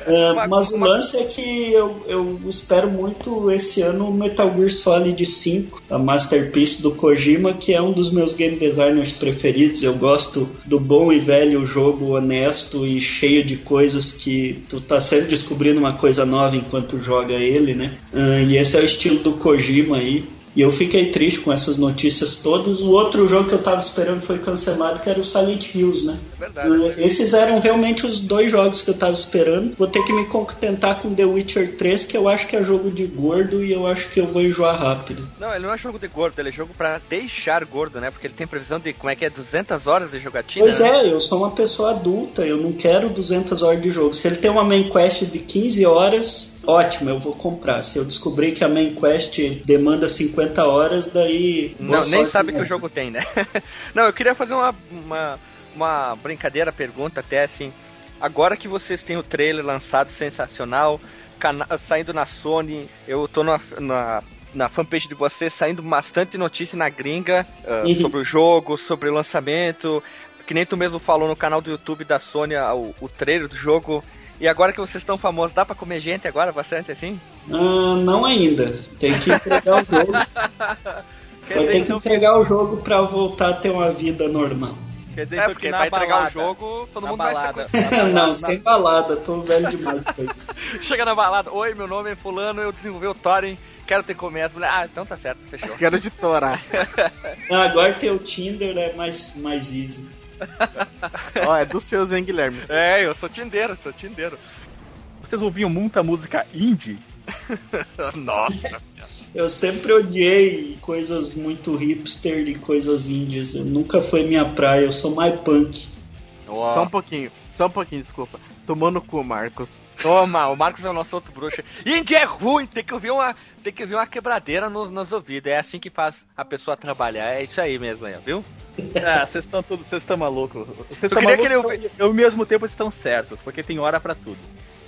É, Uma- mas o uma- lance é que eu, eu espero muito esse ano o Metal Gear Solid 5, a masterpiece do Kojima, que é um dos meus game designers preferidos. Eu gosto do bom e velho jogo honesto e cheio de coisas que tu tá sempre descobrindo uma coisa nova enquanto joga ele, né? Ah, e esse é o estilo do Kojima aí. E eu fiquei triste com essas notícias todas. O outro jogo que eu tava esperando foi cancelado, que era o Silent Hills, né? É verdade. Uh, Esses eram realmente os dois jogos que eu tava esperando. Vou ter que me contentar com The Witcher 3, que eu acho que é jogo de gordo e eu acho que eu vou enjoar rápido. Não, ele não é jogo de gordo, ele é jogo pra deixar gordo, né? Porque ele tem previsão de, como é que é, 200 horas de jogatina, Pois né? é, eu sou uma pessoa adulta, eu não quero 200 horas de jogo. Se ele tem uma main quest de 15 horas, ótimo, eu vou comprar. Se eu descobrir que a main quest demanda 50 horas, daí. Não, nem sabe que o jogo tem, né? não, eu queria fazer uma, uma, uma brincadeira, pergunta até assim. Agora que vocês têm o trailer lançado sensacional, saindo na Sony, eu tô na, na, na fanpage de vocês saindo bastante notícia na gringa ah, Uhum. sobre o jogo, sobre o lançamento. Que nem tu mesmo falou no canal do YouTube da Sony, o, o trailer do jogo. E agora que vocês estão famosos, dá pra comer gente agora bastante assim? Ah, não ainda. Tem que entregar o jogo. Quer Vai dizer, ter que então, entregar o jogo pra voltar a ter uma vida normal. Quer dizer, É, porque vai entregar o jogo, todo na mundo vai balada, ser... na balada, não, na- sem balada, tô velho demais pra isso. Chega na balada, oi, meu nome é fulano, eu desenvolvi o Thorin, quero ter comer as mulheres. Ah, então tá certo, fechou. Quero de torar. Ah, agora tem o Tinder, é mais, mais easy. Ó, é dos seus, hein, Guilherme? É, eu sou tindeiro, sou tindeiro. Vocês ouviam muita música indie? Nossa. Eu sempre odiei coisas muito hipster e coisas indies. Eu nunca foi minha praia, eu sou mais punk. Só um pouquinho, só um pouquinho, desculpa. Tomou no cu, Marcos. Toma, o Marcos é o nosso outro bruxo. Indie é ruim, tem que ouvir uma, tem que ouvir uma quebradeira no- nos ouvidos. É assim que faz a pessoa trabalhar. É isso aí mesmo, aí, viu? Ah, vocês estão tudo, vocês estão malucos. Vocês estão queria que ele malucos ao mesmo tempo vocês estão certos, porque tem hora pra tudo.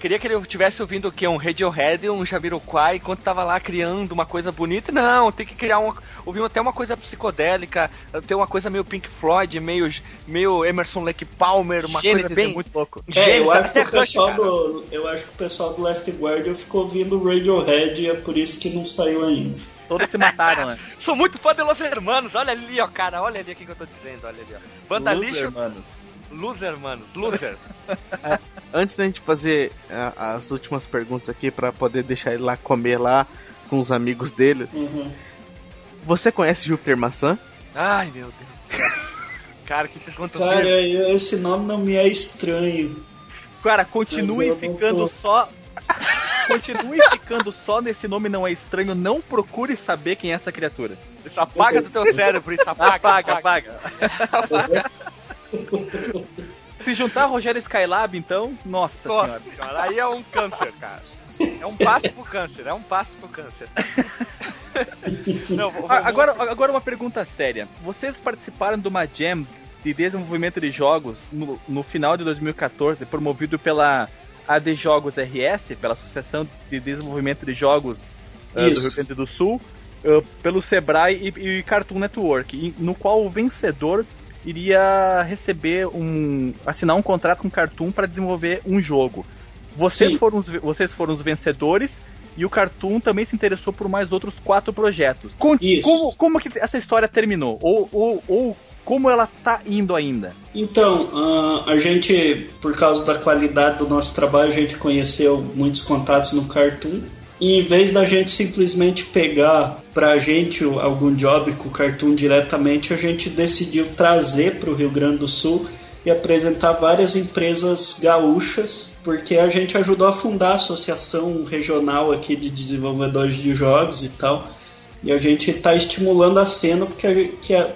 Queria que ele tivesse ouvindo o quê? Um Radiohead, um Jamiroquai, enquanto tava lá criando uma coisa bonita. Não, tem que criar uma. Ouvir até uma coisa psicodélica, ter uma coisa meio Pink Floyd, meio, meio Emerson Lake Palmer, uma Gênesis coisa bem. é muito louco. É, Gênesis, eu acho, que até o Rush, pessoal cara. do, eu acho que o pessoal do Last Guardian ficou ouvindo Radiohead e é por isso que não saiu ainda. Todos se mataram, né? Sou muito fã de Los Hermanos, olha ali, ó, cara, olha ali o que que eu tô dizendo, olha ali, ó. Banda Loser, lixo, manos. Loser, mano, loser. Antes da gente fazer ah, as últimas perguntas aqui pra poder deixar ele lá comer lá com os amigos dele, Uhum. você conhece Júpiter Maçã? Ai, meu Deus. Cara, que pergunta Cara, esse nome não me é estranho. Cara, continue ficando tô. só. Continue ficando só nesse nome não é estranho, não procure saber quem é essa criatura. Isso apaga do teu cérebro, isso apaga, Apaga, apaga. apaga. Se juntar a Rogério Skylab, então, nossa senhora. Nossa senhora, aí é um câncer, cara. É um passo pro câncer, é um passo pro câncer. Não, vou- vou- Agora, agora uma pergunta séria. Vocês participaram de uma jam de desenvolvimento de jogos no, no final de 2014, promovido pela AD Jogos RS, pela Associação de Desenvolvimento de Jogos ah, do. Rio Grande do Sul, ah, pelo Sebrae e, e Cartoon Network, e- no qual o vencedor iria receber um assinar um contrato com o Cartoon para desenvolver um jogo. Vocês Sim. foram, os, vocês foram os vencedores e o Cartoon também se interessou por mais outros quatro projetos. Com- como, como que essa história terminou? Ou, ou, ou como ela tá indo ainda? Então, ah, a gente, por causa da qualidade do nosso trabalho, a gente conheceu muitos contatos no Cartoon. E em vez da gente simplesmente pegar pra gente algum job com o Cartoon diretamente, a gente decidiu trazer para o Rio Grande do Sul e apresentar várias empresas gaúchas, porque a gente ajudou a fundar a associação regional aqui de desenvolvedores de jogos e tal. E a gente está estimulando a cena porque,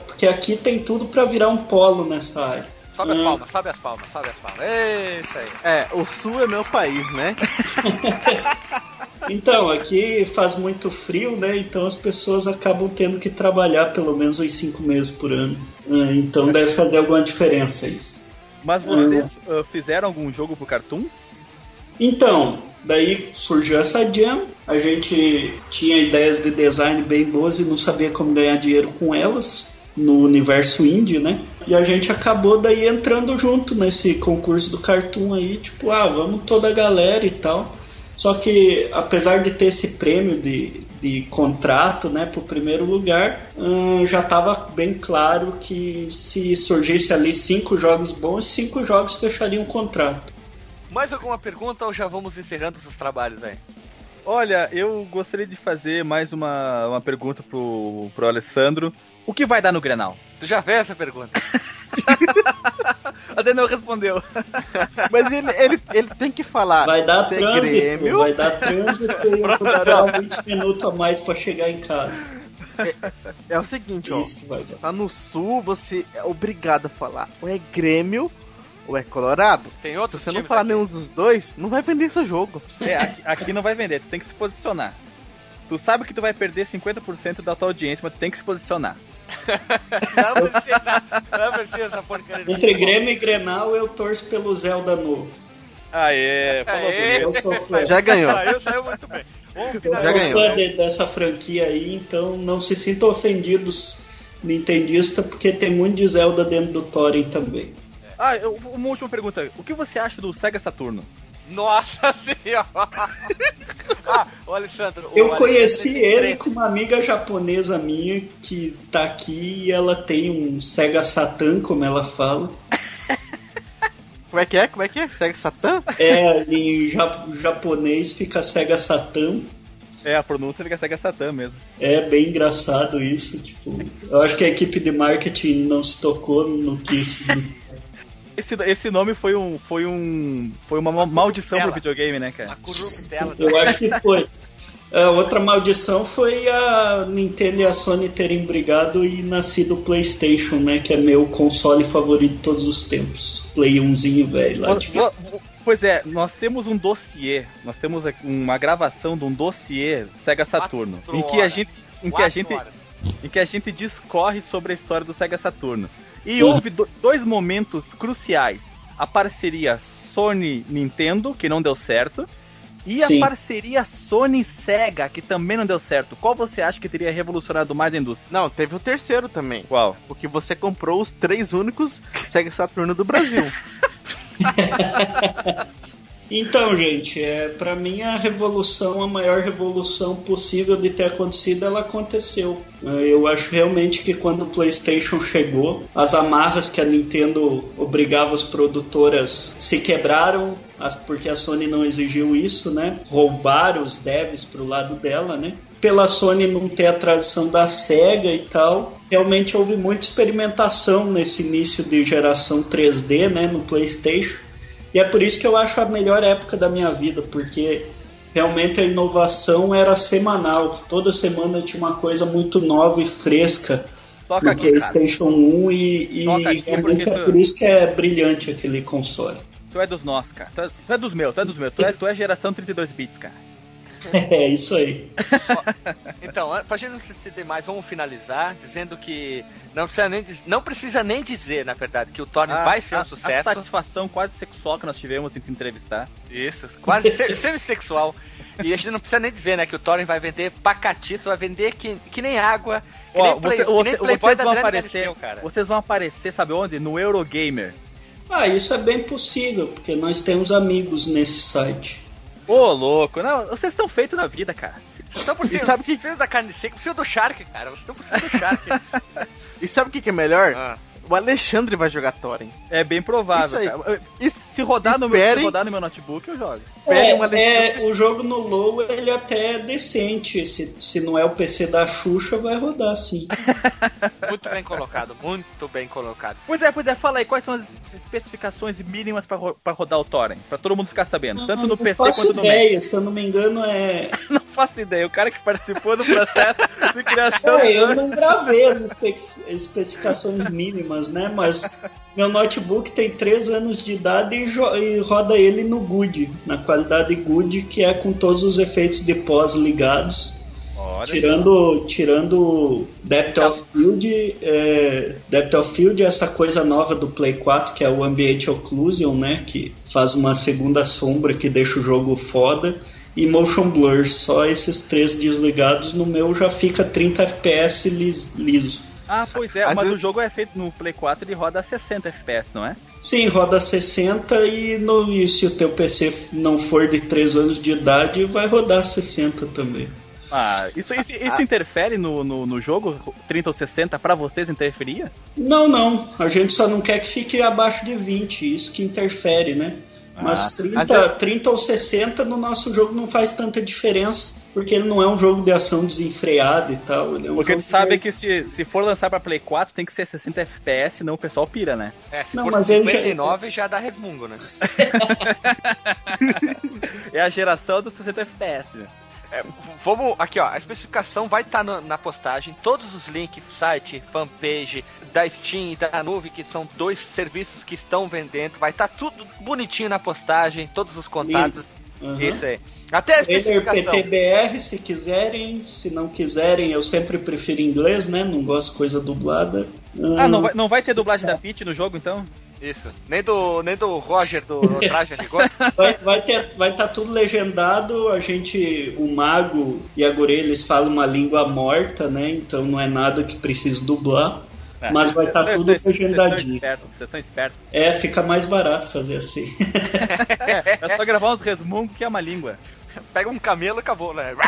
porque aqui tem tudo para virar um polo nessa área. Sobe as hum. palmas, sobe as palmas, sobe as palmas. É isso aí. É, o sul é meu país, né? então, aqui faz muito frio, né? Então as pessoas acabam tendo que trabalhar pelo menos uns cinco meses por ano. Ah, então deve fazer alguma diferença isso. Mas vocês uh, fizeram algum jogo pro Cartoon? Então, daí surgiu essa jam, a gente tinha ideias de design bem boas e não sabia como ganhar dinheiro com elas no universo indie, né? E a gente acabou daí entrando junto nesse concurso do Cartoon aí, tipo, ah, vamos toda a galera e tal. Só que, apesar de ter esse prêmio de, de contrato, né, pro primeiro lugar, hum, já estava bem claro que se surgisse ali cinco jogos bons, cinco jogos fechariam um contrato. Mais alguma pergunta ou já vamos encerrando esses trabalhos aí? Olha, eu gostaria de fazer mais uma, uma pergunta pro, pro Alessandro. O que vai dar no Grenal? Tu já fez essa pergunta? Até não respondeu. Mas ele, ele, ele tem que falar. Vai dar é trânsito, Grêmio. vai dar trânsito e vou dar 20 minutos a mais pra chegar em casa. É, é o seguinte, Isso, ó. Você tá no sul, você é obrigado a falar. Ou é Grêmio ou é Colorado. Tem outro Se você não falar aqui. nenhum dos dois, não vai vender seu jogo. É, aqui, aqui não vai vender, tu tem que se posicionar. Tu sabe que tu vai perder 50% da tua audiência, mas tu tem que se posicionar. Não precisa, não precisa essa porcaria. Entre Grêmio e Grenal, eu torço pelo Zelda novo. Aê, falou Aê. Eu sou fã. Já ganhou. Saiu, saiu muito bem. Eu sou fã de, dessa franquia aí, então não se sintam ofendidos nintendista, porque tem muito de Zelda dentro do Thorin também. Ah, eu, uma última pergunta. O que você acha do Sega Saturno? Nossa senhora! ah, o Alessandro. Eu conheci ele com uma amiga japonesa minha que tá aqui e ela tem um Sega Satan, como ela fala. Como é que é? Como é que é? Sega Satan? É, em japonês fica Sega Satan. É, a pronúncia fica Sega Satan mesmo. É bem engraçado isso, tipo, eu acho que a equipe de marketing não se tocou no que isso esse, esse nome foi um. Foi um. Foi uma maldição pro videogame, né, cara? Eu acho que foi. A outra maldição foi a Nintendo e a Sony terem brigado e nascido o PlayStation, né? Que é meu console favorito de todos os tempos. Play 1zinho velho lá. De... Pois é, nós temos um dossiê, nós temos uma gravação de um dossiê Sega Saturno, em que a gente, em que a gente, em que a gente discorre sobre a história do Sega Saturno. E houve do, dois momentos cruciais. A parceria Sony-Nintendo, que não deu certo, e Sim. a parceria Sony-Sega, que também não deu certo. Qual você acha que teria revolucionado mais a indústria? Não, teve o terceiro também. Qual? Porque você comprou os três únicos Sega Saturno do Brasil. Então, gente, é, para mim a revolução, a maior revolução possível de ter acontecido, ela aconteceu. É, eu acho realmente que quando o PlayStation chegou, as amarras que a Nintendo obrigava as produtoras se quebraram, porque a Sony não exigiu isso, né? Roubaram os devs pro lado dela, né? Pela Sony não ter a tradição da Sega e tal, realmente houve muita experimentação nesse início de geração 3D, né, no PlayStation e é por isso que eu acho a melhor época da minha vida, porque realmente a inovação era semanal. Toda semana tinha uma coisa muito nova e fresca Toca no aqui, PlayStation cara. 1 e, e realmente é por isso que é brilhante aquele console. Tu é dos nossos, cara. Tu é, tu é dos meus, tu é dos meus. Tu é, tu é geração 32 bits, cara. É isso aí. então, pra gente não se estender mais, vamos finalizar dizendo que não precisa nem, não precisa nem dizer, na verdade, que o Thor ah, vai ser um sucesso. A satisfação quase sexual que nós tivemos em te entrevistar. Isso, quase semi-sexual. E a gente não precisa nem dizer, né, que o Thorin vai vender pacatito, vai vender que, que nem água, que Ó, nem, play, você, que nem vocês vão aparecer, cara. Vocês vão aparecer, sabe onde? No Eurogamer. Ah, isso é bem possível, porque nós temos amigos nesse site. Ô, louco. Não, vocês estão feitos na vida, cara. Vocês estão por cima, e sabe que... da carne seca, precisa do Shark, cara. Vocês estão por cima do Shark. e sabe o que, que é melhor? Ah. O Alexandre vai jogar Thorin. É bem provável. Isso aí. cara. E se rodar, no meu, se rodar no meu notebook, eu jogo. Esperem um É, é, o jogo no low ele até é decente. Se, se não é o PC da Xuxa, vai rodar sim. Muito bem colocado, muito bem colocado. Pois é, pois é, fala aí quais são as especificações mínimas pra, ro- pra rodar o Torrent, pra todo mundo ficar sabendo, tanto no não PC quanto no Mac. ideia, se eu não me engano é. Não faço ideia, o cara que participou do processo de criação É, eu não gravei as espe- especificações mínimas, né? Mas meu notebook tem 3 anos de idade e, e roda ele no Good, na qualidade Good, que é com todos os efeitos de pós ligados. Olha Tirando, tirando Depth of Field, é, Depth of Field é essa coisa nova do Play 4, que é o Ambient Occlusion, né? Que faz uma segunda sombra que deixa o jogo foda. E Motion Blur, só esses três desligados, no meu já fica 30 FPS lis- liso. Ah, pois é, Às mas vezes- o jogo é feito no Play 4 ele roda a 60 FPS, não é? Sim, roda 60 e, no, e se o teu PC não for de 3 anos de idade, vai rodar 60 também. Ah, isso, isso, isso interfere no, no, no jogo? 30 ou 60 pra vocês interferia? Não, não. A gente só não quer que fique abaixo de 20, isso que interfere, né? Mas Ah, 30, mas eu- 30 ou 60 no nosso jogo não faz tanta diferença, porque ele não é um jogo de ação desenfreado e tal. Ele é um Porque jogo tu sabe de- que se, se for lançar pra Play 4 tem que ser 60 FPS, senão o pessoal pira, né? É, se Não, for mas ele já- 59 já... dá resmungo, né? É a geração dos 60 FPS, né? É, vamos aqui, ó. A especificação vai estar na postagem. Todos os links, site, fanpage da Steam e da Nuvem, que são dois serviços que estão vendendo, vai estar tudo bonitinho na postagem, todos os contatos. Aham. Isso aí. Até a especificação. PTBR, se quiserem, se não quiserem, eu sempre prefiro inglês, né? Não gosto de coisa dublada. Ah, não Hum, vai, não vai ter dublagem da Peach no jogo, então? Isso. Nem do, nem do Roger do Traje Rigor. Vai, vai ter, vai estar tudo legendado. A gente, o mago e a Gorê, eles falam uma língua morta, né? Então não é nada que precise dublar. É, Mas vai estar vocês- tudo legendadinho. Vocês são espertos. É, fica mais barato fazer assim. É, é só gravar uns resmungos que é uma língua. Pega um camelo e acabou, né?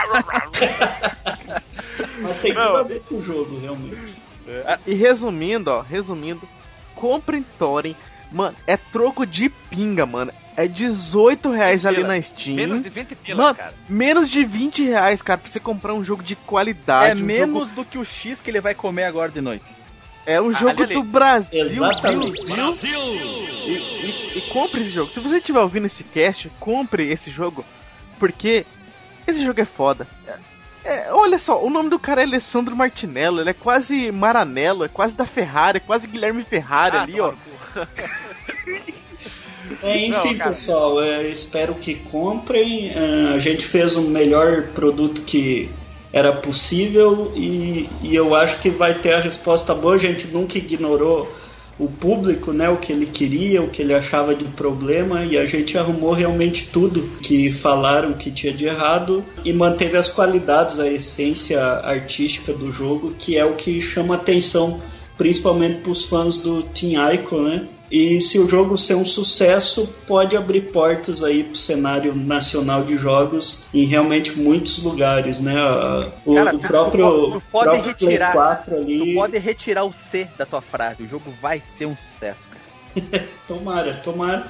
Mas tem tudo a ver com o jogo, realmente. E resumindo, ó, resumindo, comprem Thorin. Mano, é troco de pinga, mano. É 18 reais ali na Steam. Menos de 20 pilas, Mano, cara. menos de 20 reais, cara, pra você comprar um jogo de qualidade. é um menos jogo- do que o X que ele vai comer agora de noite. É um jogo ali. do Brasil, Exatamente. viu, viu? E, e- e compre esse jogo. Se você estiver ouvindo esse cast, compre esse jogo. Porque esse jogo é foda. É, é, olha só, o nome do cara é Alessandro Martinello. Ele é quase Maranello, é quase da Ferrari, é quase Guilherme Ferrari Ah, ali, ó. É, enfim, Não, pessoal, é, espero que comprem. É, a gente fez o melhor produto que era possível e, e eu acho que vai ter a resposta boa. A gente nunca ignorou o público, né, o que ele queria, o que ele achava de problema e a gente arrumou realmente tudo que falaram que tinha de errado e manteve as qualidades, a essência artística do jogo, que é o que chama atenção principalmente para os fãs do Team Ico, né? E se o jogo ser um sucesso, pode abrir portas aí pro cenário nacional de jogos em realmente muitos lugares, né? O, Cara, o próprio, tu pode- tu pode próprio retirar- Play 4 ali. Tu pode retirar o C da tua frase. O jogo vai ser um sucesso, cara. Tomara, tomara.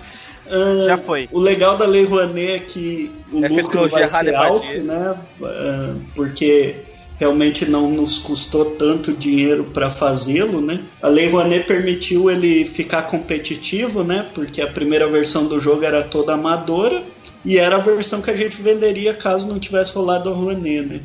Ah, Já foi. O legal da Lei Rouanet é que o É lucro vai ser rádio alto, né? Ah, porque realmente não nos custou tanto dinheiro para fazê-lo, né? A Lei Rouanet permitiu ele ficar competitivo, né? Porque a primeira versão do jogo era toda amadora e era a versão que a gente venderia caso não tivesse rolado a Rouanet, né?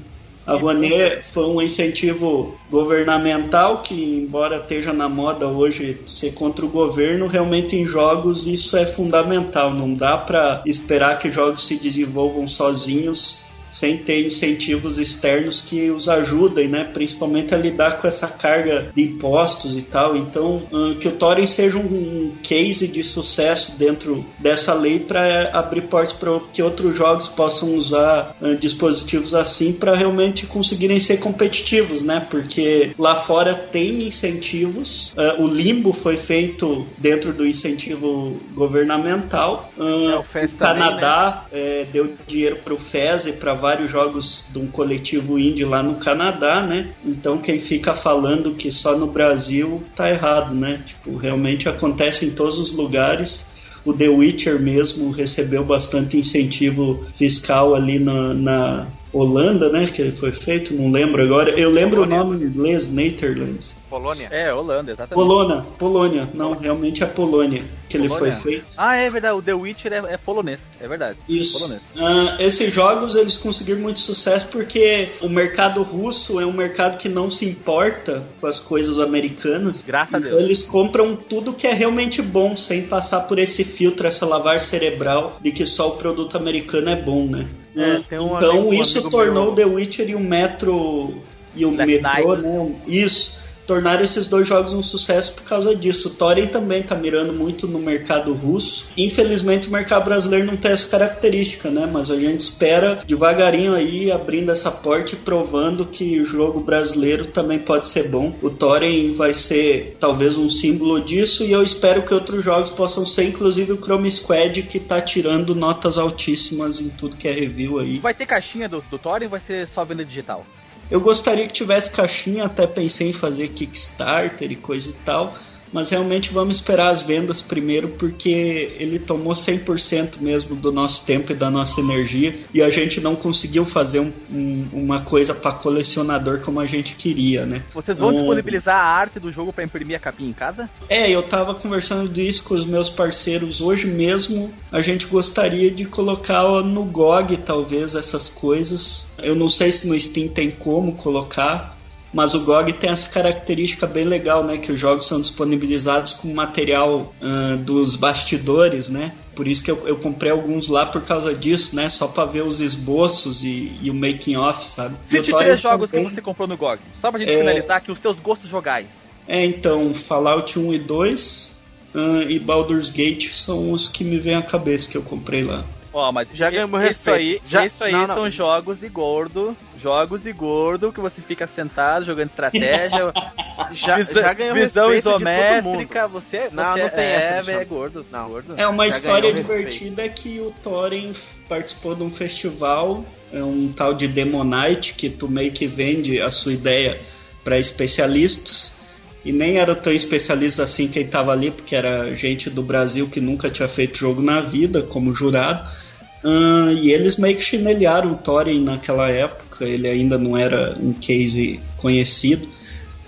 A Rouanet foi um incentivo governamental que, embora esteja na moda hoje ser contra o governo, realmente em jogos isso é fundamental. Não dá para esperar que jogos se desenvolvam sozinhos sem ter incentivos externos que os ajudem, né? Principalmente a lidar com essa carga de impostos e tal. Então, hum, que o Thorin seja um case de sucesso dentro dessa lei para abrir portas para que outros jogos possam usar hum, dispositivos assim para realmente conseguirem ser competitivos, né? Porque lá fora tem incentivos. Uh, o Limbo foi feito dentro do incentivo governamental. É, o FES o também, Canadá é, deu dinheiro para o FES e para vários jogos de um coletivo indie lá no Canadá, né? Então quem fica falando que só no Brasil tá errado, né? Tipo, realmente acontece em todos os lugares. O The Witcher mesmo recebeu bastante incentivo fiscal ali na, na Holanda, né? Que foi feito, não lembro agora. Eu lembro o nome em inglês, Netherlands. Polônia. É, Holanda, exatamente. Polônia, Polônia. Não, realmente é Polônia que Polônia. ele foi feito. Ah, é verdade. O The Witcher é, é polonês, é verdade. Isso. Polonês. Uh, esses jogos eles conseguiram muito sucesso porque o mercado russo é um mercado que não se importa com as coisas americanas. Graças então, a Deus. eles compram tudo que é realmente bom, sem passar por esse filtro, essa lavar cerebral de que só o produto americano é bom, né? É, um então amigo, isso um tornou meu... The Witcher e o Metro e o Last Metro, Night. né? Isso tornaram esses dois jogos um sucesso por causa disso. O Thorin também tá mirando muito no mercado russo. Infelizmente o mercado brasileiro não tem essa característica, né? Mas a gente espera devagarinho aí abrindo essa porta e provando que o jogo brasileiro também pode ser bom. O Thorin vai ser talvez um símbolo disso e eu espero que outros jogos possam ser, inclusive o Chrome Squad que tá tirando notas altíssimas em tudo que é review aí. Vai ter caixinha do, do Thorin ou vai ser só venda digital? Eu gostaria que tivesse caixinha, até pensei em fazer Kickstarter e coisa e tal, mas realmente vamos esperar as vendas primeiro porque ele tomou 100% mesmo do nosso tempo e da nossa energia e a gente não conseguiu fazer um, um, uma coisa para colecionador como a gente queria, né? Vocês vão um... disponibilizar a arte do jogo para imprimir a capinha em casa? É, eu tava conversando disso com os meus parceiros hoje mesmo. A gente gostaria de colocar no GOG talvez essas coisas. Eu não sei se no Steam tem como colocar, mas o GOG tem essa característica bem legal, né? Que os jogos são disponibilizados com material uh, dos bastidores, né? Por isso que eu, eu, comprei alguns lá por causa disso, né? Só pra ver os esboços e, e o making off, sabe? Cite três jogos também... que você comprou no GOG. Só pra gente é... finalizar aqui os teus gostos jogais. É, então, Fallout 1 e 2 uh, e Baldur's Gate são os que me vêm à cabeça que eu comprei lá. Ó, mas já ganhamos isso aí, já, isso aí não, não. são jogos de gordo, jogos de gordo que você fica sentado jogando estratégia. já, já ganhou visão isométrica, você, não, você não tem é, essa, é gordo, não. gordo. É uma já história divertida respeito. que o Thorin participou de um festival, é um tal de Demonite que tu meio que vende a sua ideia para especialistas e nem era tão especialista assim quem estava ali, porque era gente do Brasil que nunca tinha feito jogo na vida, como jurado. Uh, e eles meio que chinelharam o Thorin naquela época, ele ainda não era um case conhecido.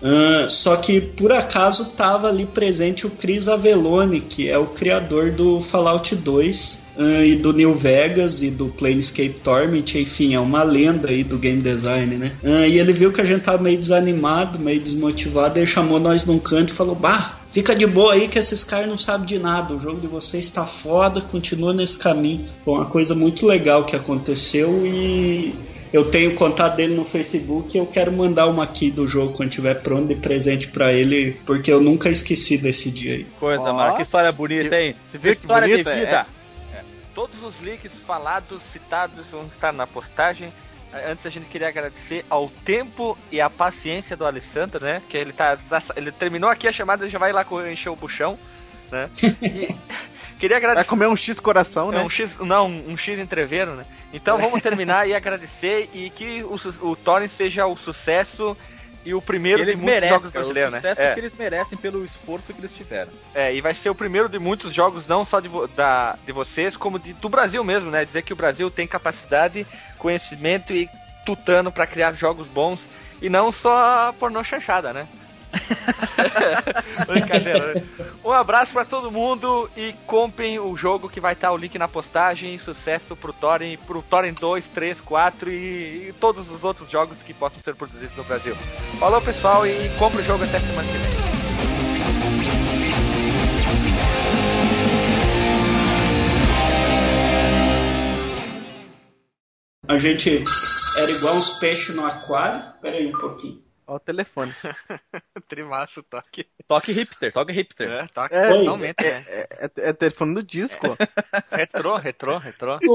Uh, só que por acaso estava ali presente o Chris Avellone, que é o criador do Fallout 2 uh, e do New Vegas e do Planescape Torment, enfim, é uma lenda aí do game design, né? e ele viu que a gente tava meio desanimado, meio desmotivado, ele chamou nós num canto e falou: Bah, Fica de boa aí que esses caras não sabem de nada. O jogo de vocês está foda, continua nesse caminho. Foi uma coisa muito legal que aconteceu e eu tenho contato dele no Facebook e eu quero mandar uma aqui do jogo quando estiver pronto de presente para ele, porque eu nunca esqueci desse dia aí. Coisa, oh. mano, que história bonita, hein? Você vê que história bonita, de vida. É. É. Todos os links falados, citados vão estar na postagem. Antes a gente queria agradecer ao tempo e à paciência do Alessandro, né? Que ele tá. Ele terminou aqui a chamada e já vai lá encher o buchão, né? E queria agradecer. Vai comer um X coração, é, né? Um X, não, um X entreveiro, né? Então vamos terminar e agradecer e que o, o Torrent seja o sucesso e o primeiro eles de muitos merecem, jogos brasileiros, né? É. que eles merecem pelo esforço que eles tiveram. É, e vai ser o primeiro de muitos jogos, não só de, da, de vocês, como de, do Brasil mesmo, né? Dizer que o Brasil tem capacidade, conhecimento e tutano para criar jogos bons e não só pornô chanchada, né? Brincadeira. Né? Um abraço para todo mundo e comprem o jogo que vai estar o link na postagem. Sucesso pro Thorin, pro Thorin 2, 3, 4 e, e, todos os outros jogos que possam ser produzidos no Brasil. Falou pessoal e compre o jogo até semana que vem. A gente era igual uns peixes no aquário. Pera aí um pouquinho. Ó o telefone. Trimaço, toque. Toque hipster, toque hipster. É, toque é, totalmente. É, é, é, é telefone do disco. retrô, retrô, retrô.